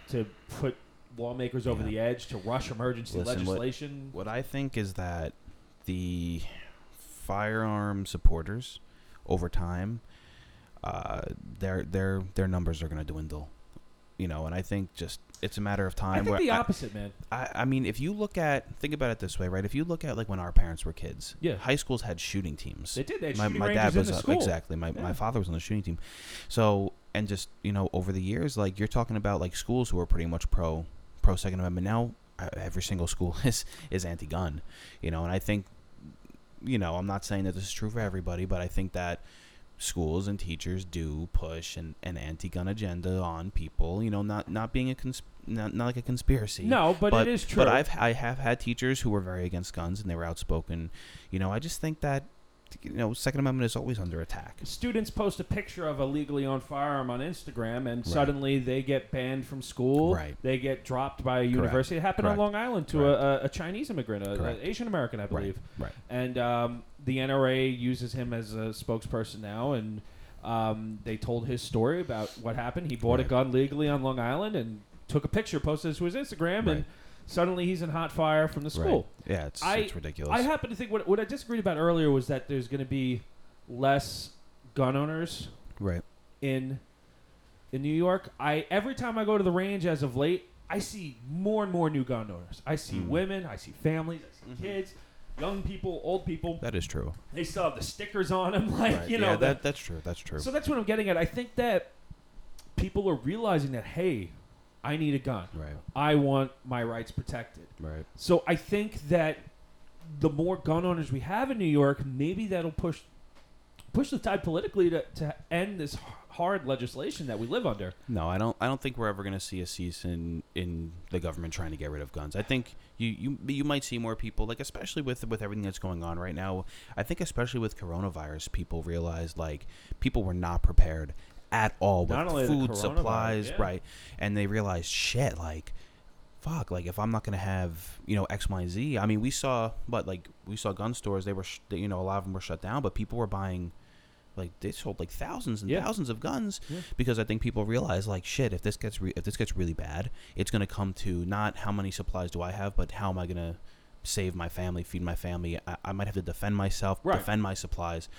to put lawmakers over Yeah. the edge to rush emergency Listen, what- legislation? what I think is that the firearm supporters, over time, uh, their their their numbers are going to dwindle. You know, and I think just it's a matter of time. I think where the opposite, man. I, I mean, if you look at think about it this way, right? If you look at like when our parents were kids, Yeah. high schools had shooting teams. They did. They had my, my dad was uh, exactly my, Yeah. my father was on the shooting team so and just you know over the years like you're talking about like schools who are pretty much pro pro second amendment now every single school is is anti-gun you know and i think you know i'm not saying that this is true for everybody but i think that schools and teachers do push an, an anti-gun agenda on people you know not not being a cons- not, not like a conspiracy No, but, it is true. but I've I have had teachers who were very against guns and they were outspoken. You know, I just think that you know, Second Amendment is always under attack. Students post a picture of a legally owned firearm on Instagram, and Right. suddenly they get banned from school. Right. They get dropped by a Correct. university. It happened on Long Island to a, a, Chinese immigrant, an Asian American, I believe. Right. And um, the NRA uses him as a spokesperson now, and um, they told his story about what happened. He bought a gun legally on Long Island and took a picture, posted it to his Instagram, Right. and suddenly he's in hot fire from the school. Right. Yeah, it's I- it's ridiculous. I happen to think what, what I disagreed about earlier was that there's going to be less gun owners right. in in New York. I every time I go to the range as of late, I see more and more new gun owners. I see Mm. women, I see families, I see Mhm. kids, young people, old people. That is true. They still have the stickers on them, like right. you know. yeah, the- that that's true. That's true. so that's what I'm getting at. I think that people are realizing that hey, I need a gun. right. I want my rights protected. Right. So I think that the more gun owners we have in New York, maybe that'll push push the tide politically to, to end this hard legislation that we live under. No, I don't. I don't think we're ever going to see a cease in in the government trying to get rid of guns. I think you you you might see more people, like especially with with everything that's going on right now. I think especially with coronavirus, people realize like people were not prepared at all with food supplies, yeah. right? And they realized shit, like. Fuck! Like if I'm not gonna have you know X, Y, Z. I mean, we saw, but like we saw gun stores. They were, sh- you know, a lot of them were shut down, but people were buying, like they sold like thousands and Yeah. thousands of guns Yeah. because I think people realize like shit if this gets re- if this gets really bad, it's gonna come to not how many supplies do I have, but how am I gonna save my family, feed my family. I, I might have to defend myself, Right. defend my supplies,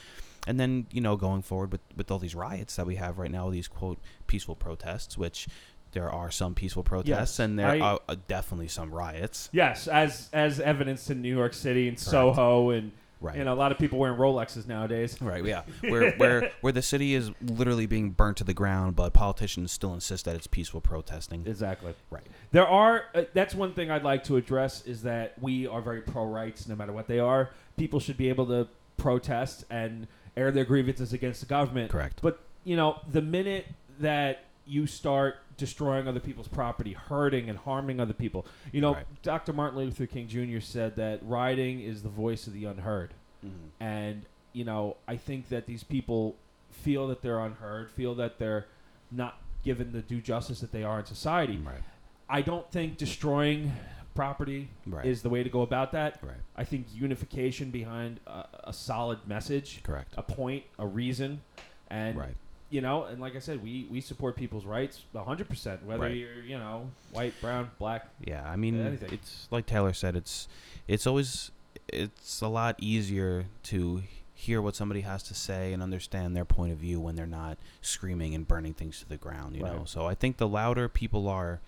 and then you know going forward with with all these riots that we have right now, these quote peaceful protests, which there are some peaceful protests Yes, and there I- are uh, definitely some riots. Yes, as as evidenced in New York City and Soho, and Right. you know a lot of people wearing Rolexes nowadays. Right, yeah. Where where where the city is literally being burnt to the ground, but politicians still insist that it's peaceful protesting. Exactly. Right. There are. Uh, that's one thing I'd like to address is that we are very pro rights, no matter what they are. People should be able to protest and air their grievances against the government. Correct. But you know, the minute that you start destroying other people's property, hurting and harming other people, you know, Right. Dr. Martin Luther King Jr. said that rioting is the voice of the unheard, Mhm. and you know, I think that these people feel that they're unheard, feel that they're not given the due justice that they are in society. Right. I don't think destroying property Right. is the way to go about that. right. I think unification behind a, a solid message, Correct. a point, a reason, and Right. You know, and like I said, we we support people's rights 100%, whether Right. you're, you know, white, brown, black. Yeah, I mean, Anything. it's like Taylor said. It's it's always it's a lot easier to hear what somebody has to say and understand their point of view when they're not screaming and burning things to the ground. You know, so I think the louder people are,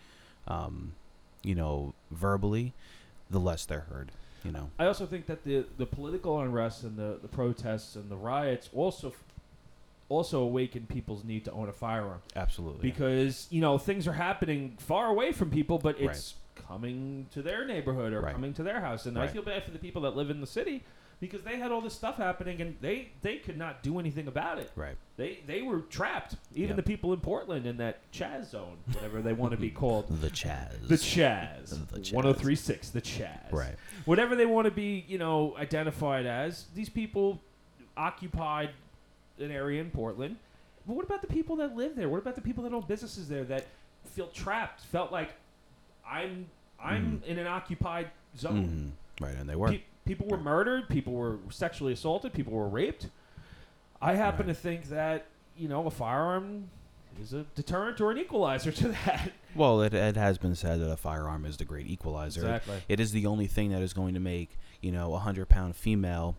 um, you know, verbally, the less they're heard. You know. I also think that the the political unrest and the the protests and the riots also also awaken people's need to own a firearm. Absolutely. because you know things are happening far away from people, but it's coming to their neighborhood or Right. coming to their house, and I feel bad for the people that live in the city because they had all this stuff happening and they they could not do anything about it. right. They they were trapped. Even Yep. the people in Portland in that Chaz zone, whatever they want to be called. The Chaz. The Chaz, The Chaz. 1036, the Chaz. Right. Whatever they want to be, you know, identified as. These people occupied an area in Portland. But what about the people that live there? What about the people that own businesses there that feel trapped? Felt like I'm I'm in an occupied zone. Mhm. Right, and they were. Pe- people were murdered. People were sexually assaulted. People were raped. I happen Right. to think that you know a firearm is a deterrent or an equalizer to that. Well, it, it has been said that a firearm is the great equalizer. Exactly. It is the only thing that is going to make you know a hundred pound female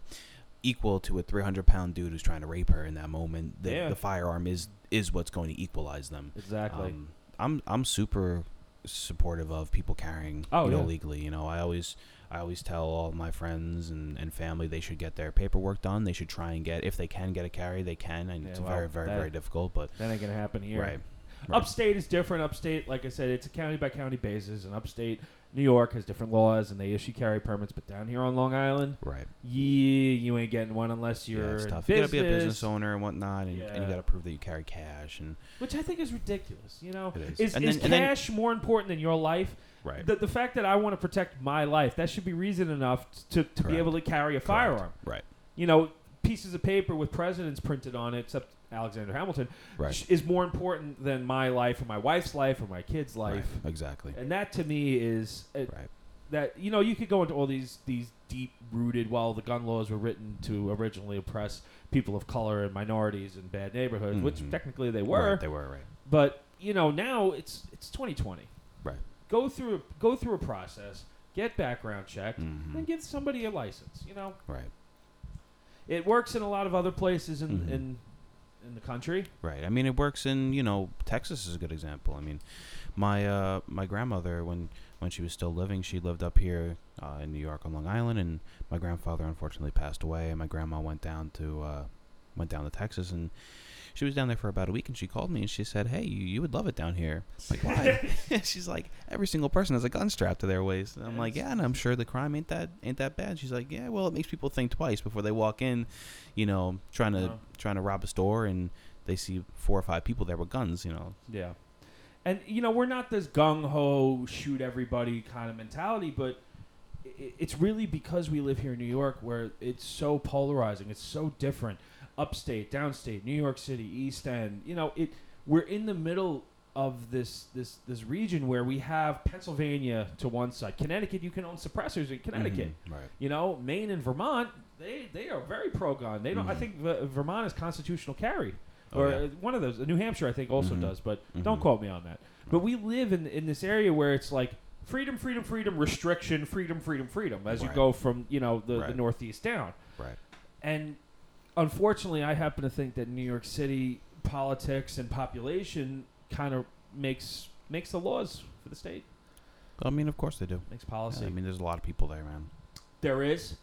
equal to a three hundred pound dude who's trying to rape her in that moment. The, Yeah. the firearm is is what's going to equalize them. Exactly. Um, I'm I'm super supportive of people carrying Oh, you know yeah. legally. You know, I always I always tell all my friends and, and family they should get their paperwork done. They should try and get if they can get a carry, they can. And Yeah, it's well, very very that- very difficult, but that ain't gonna happen here. right. Right. Upstate is different. Upstate, like I said, it's a county by county basis, and upstate New York has different laws, and they issue carry permits. But down here on Long Island, Right. yeah, you ain't getting one unless you're yeah, it's tough. You gotta be a business business, owner and whatnot, and, and you gotta prove that you carry cash and which I think is ridiculous. You know, is. is, then- cash more important than your life? right. The, the fact that I want to protect my life, that should be reason enough to, to be able to carry a firearm. Right. You know, pieces of paper with presidents printed on it, except Alexander Hamilton, Right. sh- is more important than my life or my wife's life or my kid's Right. life. Exactly. And that to me is uh, Right. that you know you could go into all these these deep rooted. Well, the gun laws were written to originally oppress people of color and minorities in bad neighborhoods, which Mhm. technically they were. Right, they were right. But you know now it's it's 2020. Right. Go through a, go through a process, get background checked, Mhm. and give somebody a license. You know Right. it works in a lot of other places in Mhm. in in the country. Right. I mean, it works in you know Texas is a good example. I mean, my uh, my grandmother when when she was still living, she lived up here uh, in New York on Long Island, and my grandfather unfortunately passed away, and my grandma went down to uh, went down to Texas, and she was down there for about a week, and she called me and she said, "Hey, you, you would love it down here." Like why? She's like, every single person has a gun strapped to their waist. And I'm like, yeah, and I'm sure the crime ain't that ain't that bad. She's like, yeah, well, it makes people think twice before they walk in, you know, trying to Oh. trying to rob a store and they see four or five people there with guns, you know. Yeah. And you know, we're not this gung ho shoot everybody kind of mentality, but it's really because we live here in New York where it's so polarizing. It's so different. Upstate, downstate, New York City, East End. You know, it we're in the middle of this this this region where we have Pennsylvania to one side. Connecticut, you can own suppressors in Connecticut. Mhm, Right. You know, Maine and Vermont, they they are very pro gun. They don't. I Mhm. think V- Vermont is constitutional carry, Oh, or yeah. uh, one of those. New Hampshire, I think, also Mhm. does. But don't Mhm. quote me on that. But we live in in this area where it's like freedom, freedom, freedom, restriction, freedom, freedom, freedom, as you go from you know the, the northeast down. Right. And unfortunately, I happen to think that New York City politics and population kind of makes makes the laws for the state, I mean, of course they do. makes Yeah, policy. I mean, there's a lot of people there, man. there is,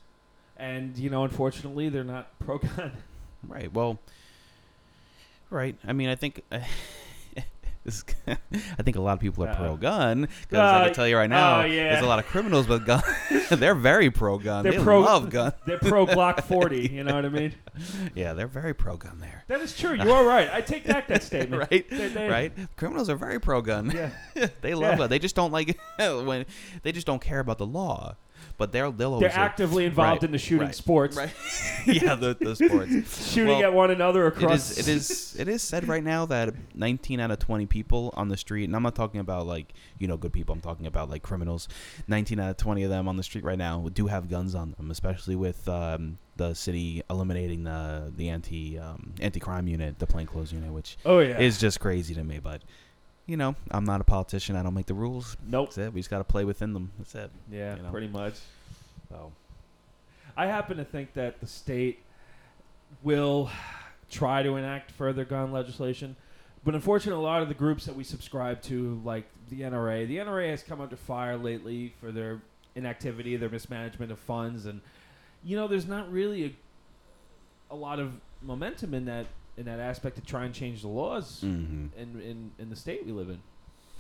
and you know, unfortunately, they're not pro gun. Right. Well. Right. I mean, I think. this, I think a lot of people are Uh, pro-gun because I uh, can tell you right now, oh, yeah. there's a lot of criminals with guns. they're very pro-gun. They're they pro- love gun. They're pro Glock 40. You know what I mean? Yeah, they're very pro-gun there. That is true. You are right. I take back that statement. right. They- they- right. Criminals are very pro-gun. Yeah. they love Yeah. it. They just don't like when they just don't care about the law. But they'll they'll always They're say- actively involved Right, in the shooting right, sports, Right. yeah, the, the sports. shooting Well, at one another across. is, it is it is said right now that 19 out of 20 people on the street, and I'm not talking about like you know good people. I'm talking about like criminals. 19 out of 20 of them on the street right now do have guns on them, especially with um, the city eliminating the the anti um, anti crime unit, the plainclothes unit, which Oh yeah. is just crazy to me. But you know, I'm not a politician. I don't make the rules. nope. That's it. We just got to play within them. That's it. Yeah, you know. pretty much. So I happen to think that the state will try to enact further gun legislation, but unfortunately, a lot of the groups that we subscribe to, like the NRA, the NRA has come under fire lately for their inactivity, their mismanagement of funds, and you know, there's not really a, a lot of momentum in that in that aspect to try and change the laws hmm in, in in the state we live in.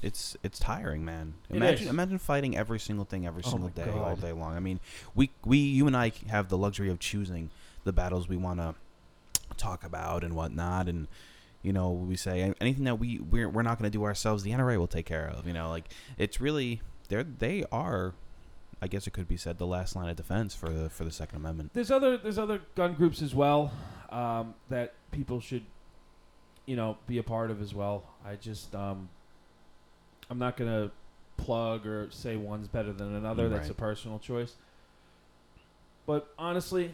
it's it's tiring, man. It Imagine is. imagine fighting every single thing every Oh single day, all day long. I mean, we we you and I have the luxury of choosing the battles we want to talk about and whatnot, and you know we say anything that we we're, we're not going to do ourselves, the NRA will take care of. You know, like it's really they're they are. I guess it could be said the last line of defense for the for the Second Amendment. There's other there's other gun groups as well um, that people should, you know, be a part of as well. I just um, I'm not gonna plug or say one's better than another. That's a personal choice. But honestly,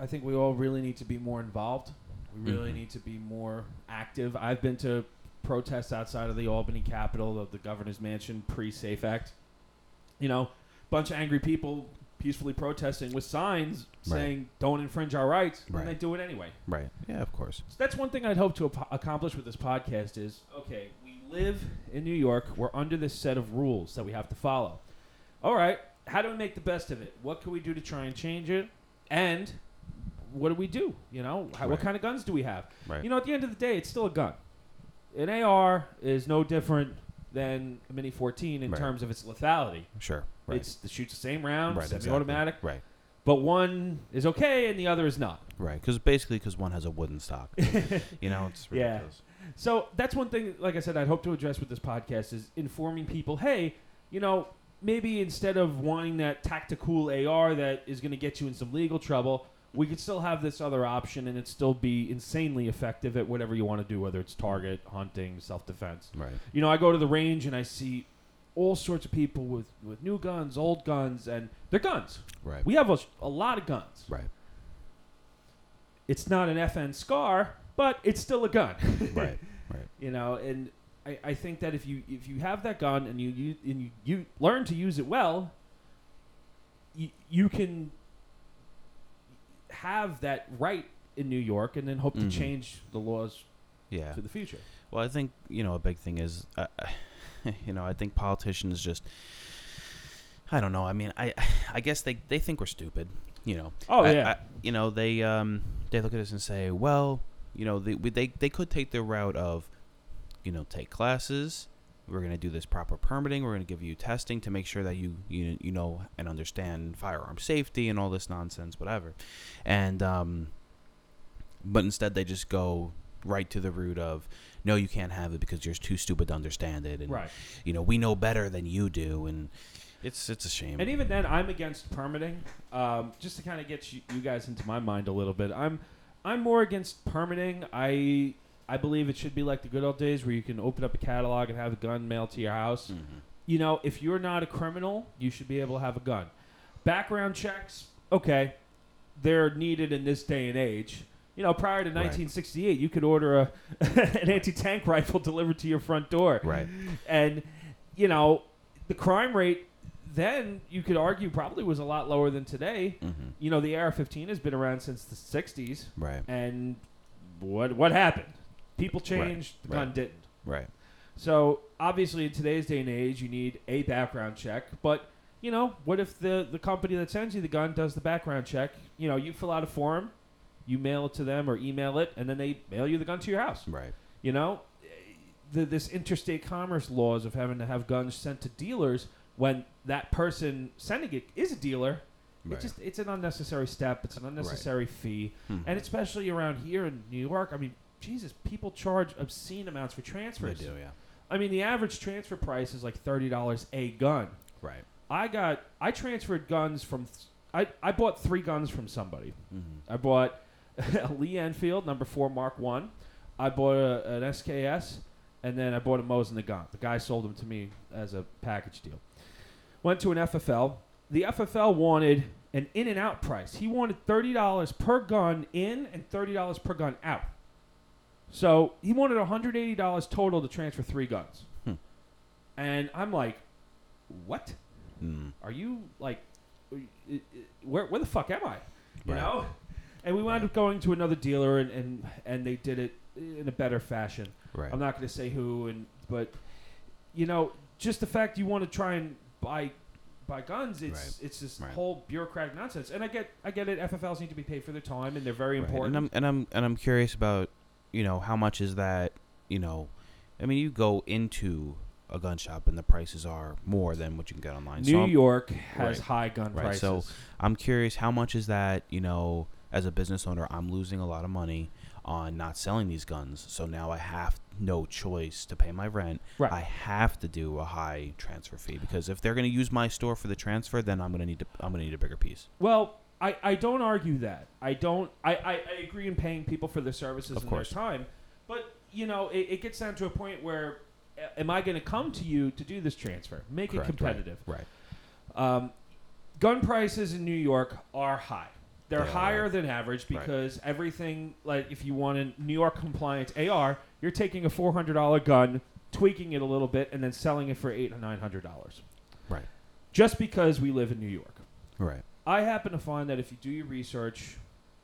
I think we all really need to be more involved. We really Mhm. need to be more active. I've been to protests outside of the Albany Capitol, of the governor's mansion, pre-Safe Act. You know, bunch of angry people peacefully protesting with signs Right. saying "Don't infringe our rights," and Right. they do it anyway. Right. Yeah, of course. So that's one thing I'd hope to ap- accomplish with this podcast is okay, we live in New York. We're under this set of rules that we have to follow. All right, how do we make the best of it? What can we do to try and change it? And what do we do? You know, how, what kind of guns do we have? Right. You know, at the end of the day, it's still a gun. An AR is no different than a Mini 14 in Right. terms of its lethality. sure. Right. It's it shoots the same round, right. exactly. semi-automatic, Right. but one is okay and the other is not. Right. Because basically, because one has a wooden stock. you know, it's Yeah. So that's one thing, like I said, I'd hope to address with this podcast is informing people, hey, you know, maybe instead of wanting that tactical AR that is going to get you in some legal trouble, we could still have this other option and it still be insanely effective at whatever you want to do, whether it's target, hunting, self defense. Right. You know, I go to the range and I see all sorts of people with, with new guns, old guns, and they're guns. Right. We have a, a lot of guns. Right. It's not an FN Scar, but it's still a gun. Right. Right. you know, and I, I think that if you if you have that gun and you, you and you, you learn to use it well, you, you can have that right in New York and then hope Mhm. to change the laws Yeah. for the future. Well, I think you know a big thing is, uh, you know, I think politicians just, I don't know. I mean, I, I guess they they think we're stupid. You know. Oh, I- yeah. I- you know they um they look at us and say, well, you know, they we- they they could take the route of, you know, take classes. We're gonna do this proper permitting. We're gonna give you testing to make sure that you you you know and understand firearm safety and all this nonsense, whatever. And um, but instead they just go right to the root of no you can't have it because you're too stupid to understand it and Right. you know we know better than you do and it's it's a shame And even then, I'm against permitting. Um, just to kind of get you, you guys into my mind a little bit, I'm I'm more against permitting. I I believe it should be like the good old days where you can open up a catalog and have a gun mailed to your house. Mhm. You know, if you're not a criminal, you should be able to have a gun. Background checks, okay, they're needed in this day and age. You know, prior to Right. 1968, you could order a an anti-tank rifle delivered to your front door. Right. And you know the crime rate then you could argue probably was a lot lower than today. Hmm you know the ar-15 has been around since the 60s right. And what what happened? People changed the gun right. didn't. Right. So obviously in today's day and age you need a background check. But you know what if the the company that sends you the gun does the background check? You know you fill out a form you mail it to them or email it and then they mail you the gun to your house right you know, the, this interstate commerce laws of having to have guns sent to dealers when that person sending it is a dealer. right It just it's an unnecessary step. It's an unnecessary fee, Mhm. and especially around here in New York. I mean, Jesus, people charge obscene amounts for transfers. they do yeah I mean, the average transfer price is like thirty dollars a gun. right I got I transferred guns from I I bought three guns from somebody. hmm I bought Lee Enfield number four Mark One. I bought a, an SKS, and then I bought a Mosin Nagant. The guy sold them to me as a package deal. Went to an FFL. The FFL wanted an in and out price. He wanted thirty dollars per gun in and thirty dollars per gun out. So he wanted one hundred eighty dollars total to transfer three guns. Hmm. And I'm like, what? mm. are you like where where the fuck am I? You Right. know? And we wound up going to another dealer and, and and they did it in a better fashion. right I'm not going to say who and but you know, just the fact you want to try and buy buy guns, it's Right. it's this Right. whole bureaucratic nonsense. And I get I get it. FFLs need to be paid for their time and they're very Right. important. And I'm and I'm and I'm curious about you know how much is that you know, I mean you go into a gun shop and the prices are more than what you can get online. New so York has high gun Right, prices. so- I'm curious how much is that you know as a business owner I'm losing a lot of money on not selling these guns. So now I have no choice to pay my rent. Right. I have to do a high transfer fee because if they're going to use my store for the transfer, then I'm going to need to I'm going to need a bigger piece. Well, I, I don't argue that. I don't. I, I, I agree in paying people for their services Of and course. their time. But you know, it, it gets down to a point where, am I going to come to you to do this transfer? Make Correct, it right. competitive. Right. Um, gun prices in New York are high. They're They higher right. than average Right. because everything, like if you want a New York compliant AR, you're taking a four hundred dollar gun, tweaking it a little bit, and then selling it for eight or nine hundred dollars. Right. Just because we live in New York. Right. I happen to find that if you do your research,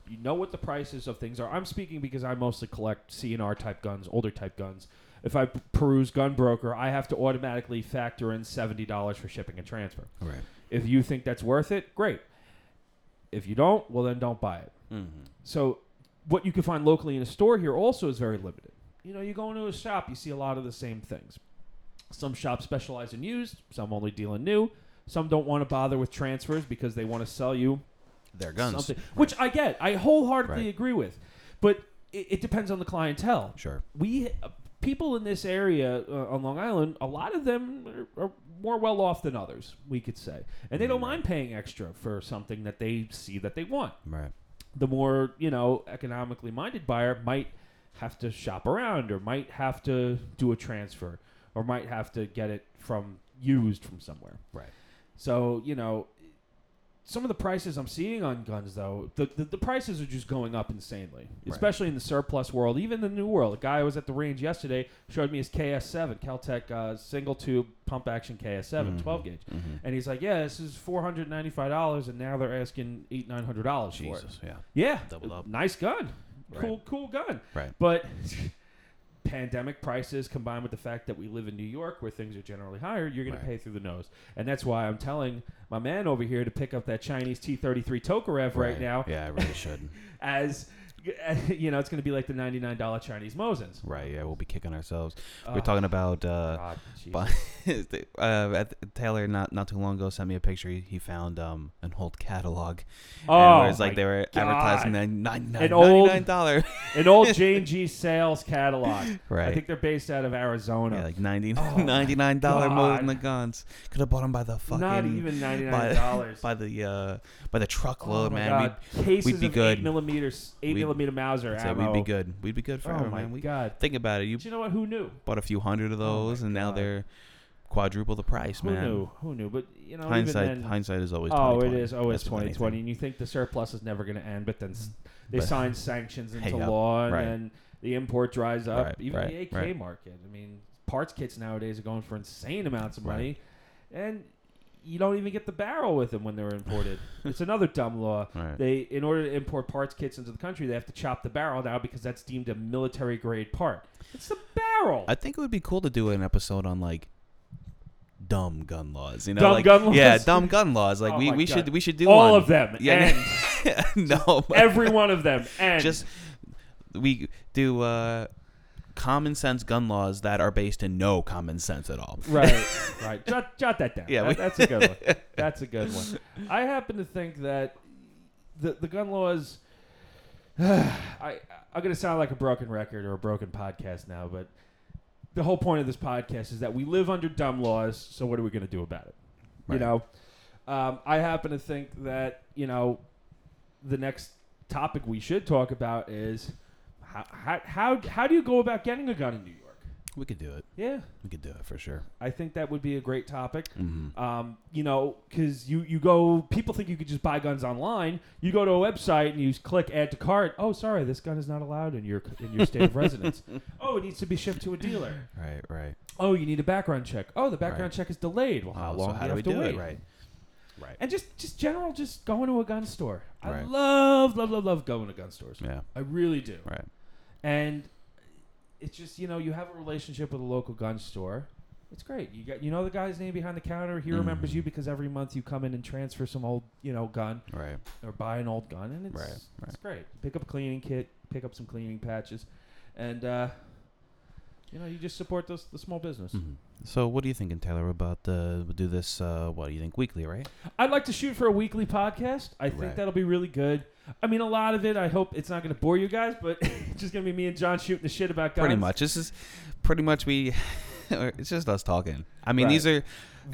you know what the prices of things are. I'm speaking because I mostly collect CNR type guns, older type guns. If I peruse Gun Broker, I have to automatically factor in seventy dollars for shipping and transfer. Right. If you think that's worth it, great. If you don't, well then don't buy it. Mm-hmm. So, what you can find locally in a store here also is very limited. You know, you go into a shop, you see a lot of the same things. Some shops specialize in used, some only deal in new. Some don't want to bother with transfers because they want to sell you Their guns. something, which I get. I wholeheartedly Right. agree with, but it, it depends on the clientele. Sure. We uh, people in this area uh, on Long Island, a lot of them are, are more well off than others. We could say, and they don't Mm, mind paying extra for something that they see that they want. Right. the more you know economically minded buyer might have to shop around or might have to do a transfer or might have to get it from used from somewhere. Right. So you know, some of the prices I'm seeing on guns though, the the, the prices are just going up insanely, Right. especially in the surplus world, even the new world. A guy who was at the range yesterday showed me his KS7 Kel-Tec uh, single tube pump action KS7 Mhm. 12 gauge. Mhm. And he's like, yeah, this is four hundred ninety five dollars, and now they're asking eight nine hundred dollars for it. Jesus, yeah. Yeah, Doubled up. nice gun, Right. cool, cool gun. Right. But pandemic prices combined with the fact that we live in New York, where things are generally higher, you're going Right. to pay through the nose, and that's why I'm telling my man over here to pick up that Chinese T33 Tokarev right, now, Yeah, I really should. as you know, it's going to be like the ninety nine dollar Chinese Mosins. right. Yeah, we'll be kicking ourselves. Oh, We're talking about uh, God, uh, Taylor not not too long ago sent me a picture. He, he found um an old catalog. Oh, it was like they were God. advertising that nine An old- nine dollar. an old J and G sales catalog. right. I think they're based out of Arizona. yeah, like 90 Oh my 99 dollar God. mold the guns. Could have bought them by the fucking Not even ninety by- nine dollars. by the uh by the truckload, oh man. God. Cases we'd be of good. eight millimeters, eight We'd- millimeter Mauser We'd, say ammo. we'd be good. We'd be good Oh forever, my man. We God! think about it. You you know what? Who knew? bought a few hundred of Oh my those, and now God. they're quadruple the price, Who man. knew? Who knew? But you know, Hindsight, even then, hindsight is always. oh, it 20/20. is always That's with twenty twenty, and you think the surplus is never going to end, but then s- they But- sign sanctions into Hey, law, and right. then the import dries up. Right, even right, the AK right. market. I mean, parts kits nowadays are going for insane amounts of Right. money, and you don't even get the barrel with them when they're imported. it's another dumb law. Right. They, in order to import parts kits into the country, they have to chop the barrel now because that's deemed a military grade part. It's the barrel. I think it would be cool to do an episode on like dumb gun laws. You know, Dumb like, gun laws? Yeah, dumb gun laws. Like Oh we, we God. should we should do All one. of them. Yeah, and no, every one of them. And just we do uh, common sense gun laws that are based in no common sense at all. right, right. Jot, jot that down. Yeah, That- we- that's a good one. That's a good one. I happen to think that the the gun laws. I I'm gonna sound like a broken record or a broken podcast now, but the whole point of this podcast is that we live under dumb laws. So what are we gonna do about it? You know, um, I happen to think that you know the next topic we should talk about is how how how, how do you go about getting a gun in New York? We could do it. Yeah, We could do it for sure. I think that would be a great topic. hmm Um, you know, because you, you go, people think you could just buy guns online. You go to a website and you click add to cart. Oh, sorry, this gun is not allowed in your in your state of residence. Oh, it needs to be shipped to a dealer. Right, right. Oh, you need a background check. Oh, the background Right. check is delayed. Well, how Oh, long so how do do we have to do wait? it? Right. Right. And just just general, just going to a gun store. I love love love love going to gun stores. Yeah. I really do. Right. And it's just you know you have a relationship with a local gun store. It's great. You got you know the guy's name behind the counter. He remembers Mhm. you because every month you come in and transfer some old you know gun Right. or buy an old gun, and it's Right, it's great. Pick up a cleaning kit, pick up some cleaning patches, and uh, you know you just support the the small business. Mhm. So, what are you thinking, Taylor? About we'll do this? Uh, what do you think? Weekly, right? I'd like to shoot for a weekly podcast. I think that'll be really good. I mean, a lot of it. I hope it's not going to bore you guys, but it's just going to be me and John shooting the shit about guns. Pretty much. This is pretty much we. it's just us talking. I mean, Right. these are you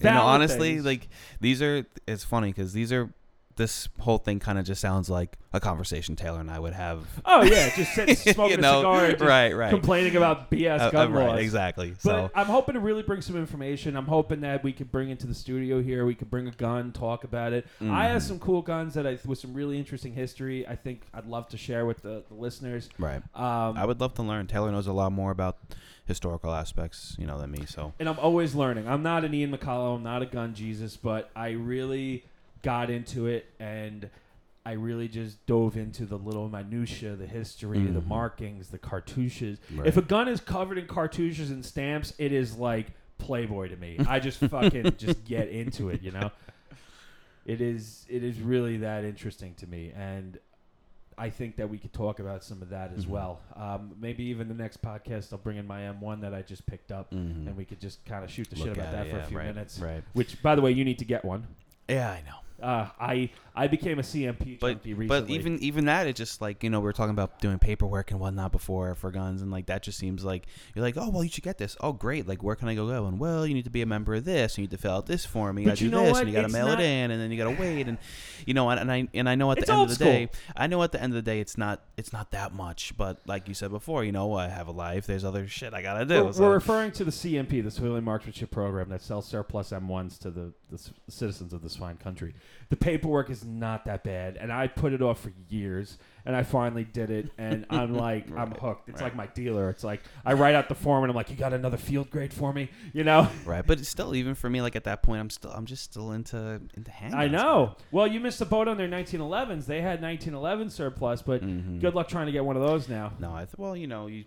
know honestly things. like these are. It's funny because these are. This whole thing kind of just sounds like a conversation Taylor and I would have. Oh yeah, just sit, smoking know, a cigar, and right, right, complaining about BS Uh, uh, gun right, laws. exactly. But So I'm hoping to really bring some information. I'm hoping that we could bring into the studio here. We could bring a gun, talk about it. I have Mhm. some cool guns that I with some really interesting history. I think I'd love to share with the, the listeners. right. Um, I would love to learn. Taylor knows a lot more about historical aspects, you know, than me. So and I'm always learning. I'm not an Ian McCollum. I'm not a gun Jesus, but I really got into it and I really just dove into the little minutia, the history, the Mhm. markings, the cartouches. Right. If a gun is covered in cartouches and stamps, it is like Playboy to me. I just fucking just get into it, you know. It is it is really that interesting to me, and I think that we could talk about some of that as Mhm. well. Um, maybe even the next podcast, I'll bring in my M1 that I just picked up, Mhm. and we could just kind of shoot the Look shit about that it, for yeah, a few right, minutes. Right. Which, by the way, you need to get one. Yeah, I know. Uh, I I became a CMP But junkie recently. but even even that, it's just like you know we are talking about doing paperwork and whatnot before for guns, and like that just seems like you're like, oh well, you should get this. Oh great, like where can I go go? And well, you need to be a member of this, and you need to fill out this form, and you gotta you do this, what? and you gotta It's mail not- it in, and then you gotta wait, and you know, and, and I and I know at the It's end of the day, I know at the end of the day, it's not it's not that much, but like you said before, you know, I have a life. There's other shit I gotta do. We're, so- we're referring to the CMP, the Civilian Marksmanship Program, that sells surplus M1s to the, the c- citizens of this fine country. The paperwork is not that bad, and I put it off for years, and I finally did it, and I'm like, I'm hooked. It's right. like my dealer. It's like I write out the form, and I'm like, you got another field grade for me, you know? right, but it's still even for me, like at that point, I'm still I'm just still into into handguns. I know. Well, you missed the boat on their 1911s. They had 1911 surplus, but Mhm. good luck trying to get one of those now. No, I th- well, you know, you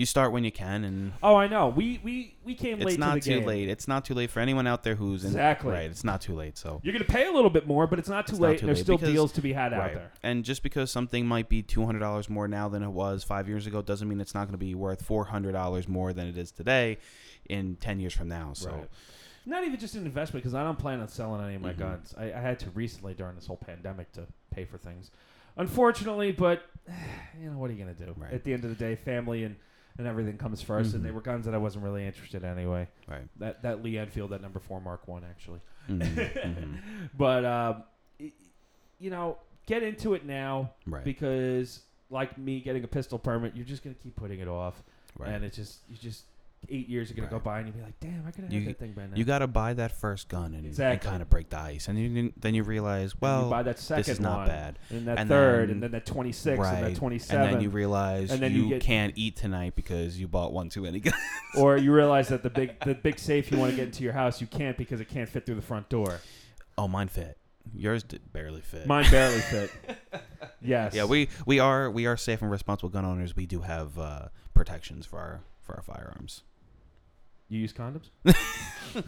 you start when you can, and Oh, I know. We we we came late it's to not the too game. late. It's not too late for anyone out there who's in, Exactly. right. It's not too late. So You're going to pay a little bit more, but it's not too It's not late. too and there's late still because- deals to be had out right. there. And just because something might be two hundred dollars more now than it was five years ago doesn't mean it's not going to be worth four hundred dollars more than it is today in ten years from now. So Right. Not even just an investment because I don't plan on selling any of my Mhm. guns. I, I had to recently during this whole pandemic to pay for things, unfortunately. But you know what are you gonna do? Right. At the end of the day, family and, and everything comes 1st and they Mhm. were guns that I wasn't really interested in anyway. right. That that Lee Enfield, that number four Mark One, actually. Mhm, mhm. But um, you know, get into it now Right. because like me getting a pistol permit, you're just gonna keep putting it off, right. and it's just you just eight years are gonna go by and you'll be like, damn, I could have You- had that thing by now. you got to buy that first gun and, Exactly. kind of break the ice, and you, then you realize, And well, you buy that second this is not one, bad. and that And third, then- and then that twenty six, and that twenty And then you realize And then you, you get- can't eat tonight because you bought one too many guns. or you realize that the big the big safe you want to get into your house, you can't because it can't fit through the front door. oh, mine fit. Yours did barely fit. Mine barely fit. Yes. Yeah, we we are we are safe and responsible gun owners. We do have uh, protections for our for our firearms. You use condoms?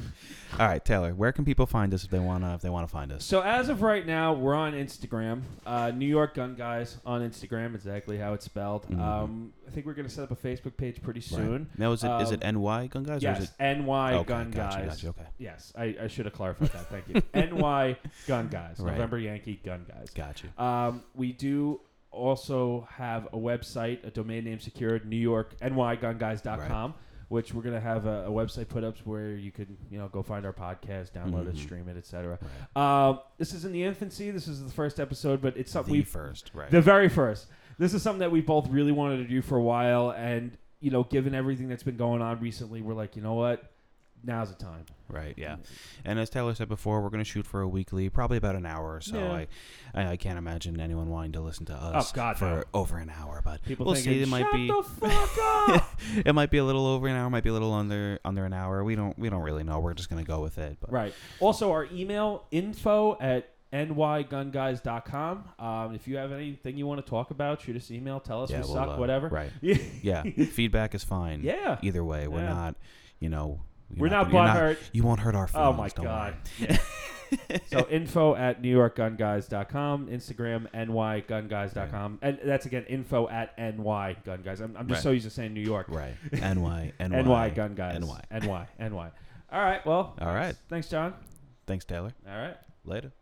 All right, Taylor, where can people find us if they wanna if they wanna find us? So as of right now, we're on Instagram. Uh, New York Gun Guys on Instagram, exactly how it's spelled. Mhm. Um, I think we're gonna set up a Facebook page pretty soon. Now is it is it Um, NY Gun Guys or Yes, is it NY okay, Gun gotcha, Guys. Gotcha, okay, Yes, I, I should have clarified that. Thank you. NY Gun Guys, Right. November Yankee Gun Guys. gotcha. Um, we do also have a website, a domain name secured, New York, NY Gun Guys dot nygunguys.com, which we're going to have a, a website put up where you could, you know, go find our podcast, download it, Mhm. stream it, etc. Um, this is in the infancy. This is the first episode, but it's something the we first, right? the very first. This is something that we both really wanted to do for a while, and you know, given everything that's been going on recently, we're like, you know what, now's the time. right, yeah. And as Taylor said before, we're gonna shoot for a weekly, probably about an hour or so. Yeah. I, I can't imagine anyone wanting to listen to us Oh, God, for no. over an hour, but People we'll thinking, see. It might be the fuck up. it might be a little over an hour, might be a little under under an hour. We don't we don't really know. We're just gonna go with it. But Right. Also, our email info at nygunguys.com. Um, if you have anything you want to talk about, shoot us an email. Tell us yeah, we we'll, suck, uh, whatever. Right. Yeah. Yeah. Feedback is fine. Yeah. Either way, we're Yeah. not. You know. We're not you're butthurt. You won't hurt our oh feelings. Oh my god. Yeah. so info at newyorkgunguys.com, Instagram nygunguys.com, and that's again info at nygunguys. I'm, I'm just Right. so used to saying New York. Right. NY. NY. NY gun guys. NY. NY. NY. All right. Well. All right. Thanks, John. Thanks, Taylor. All right. Later.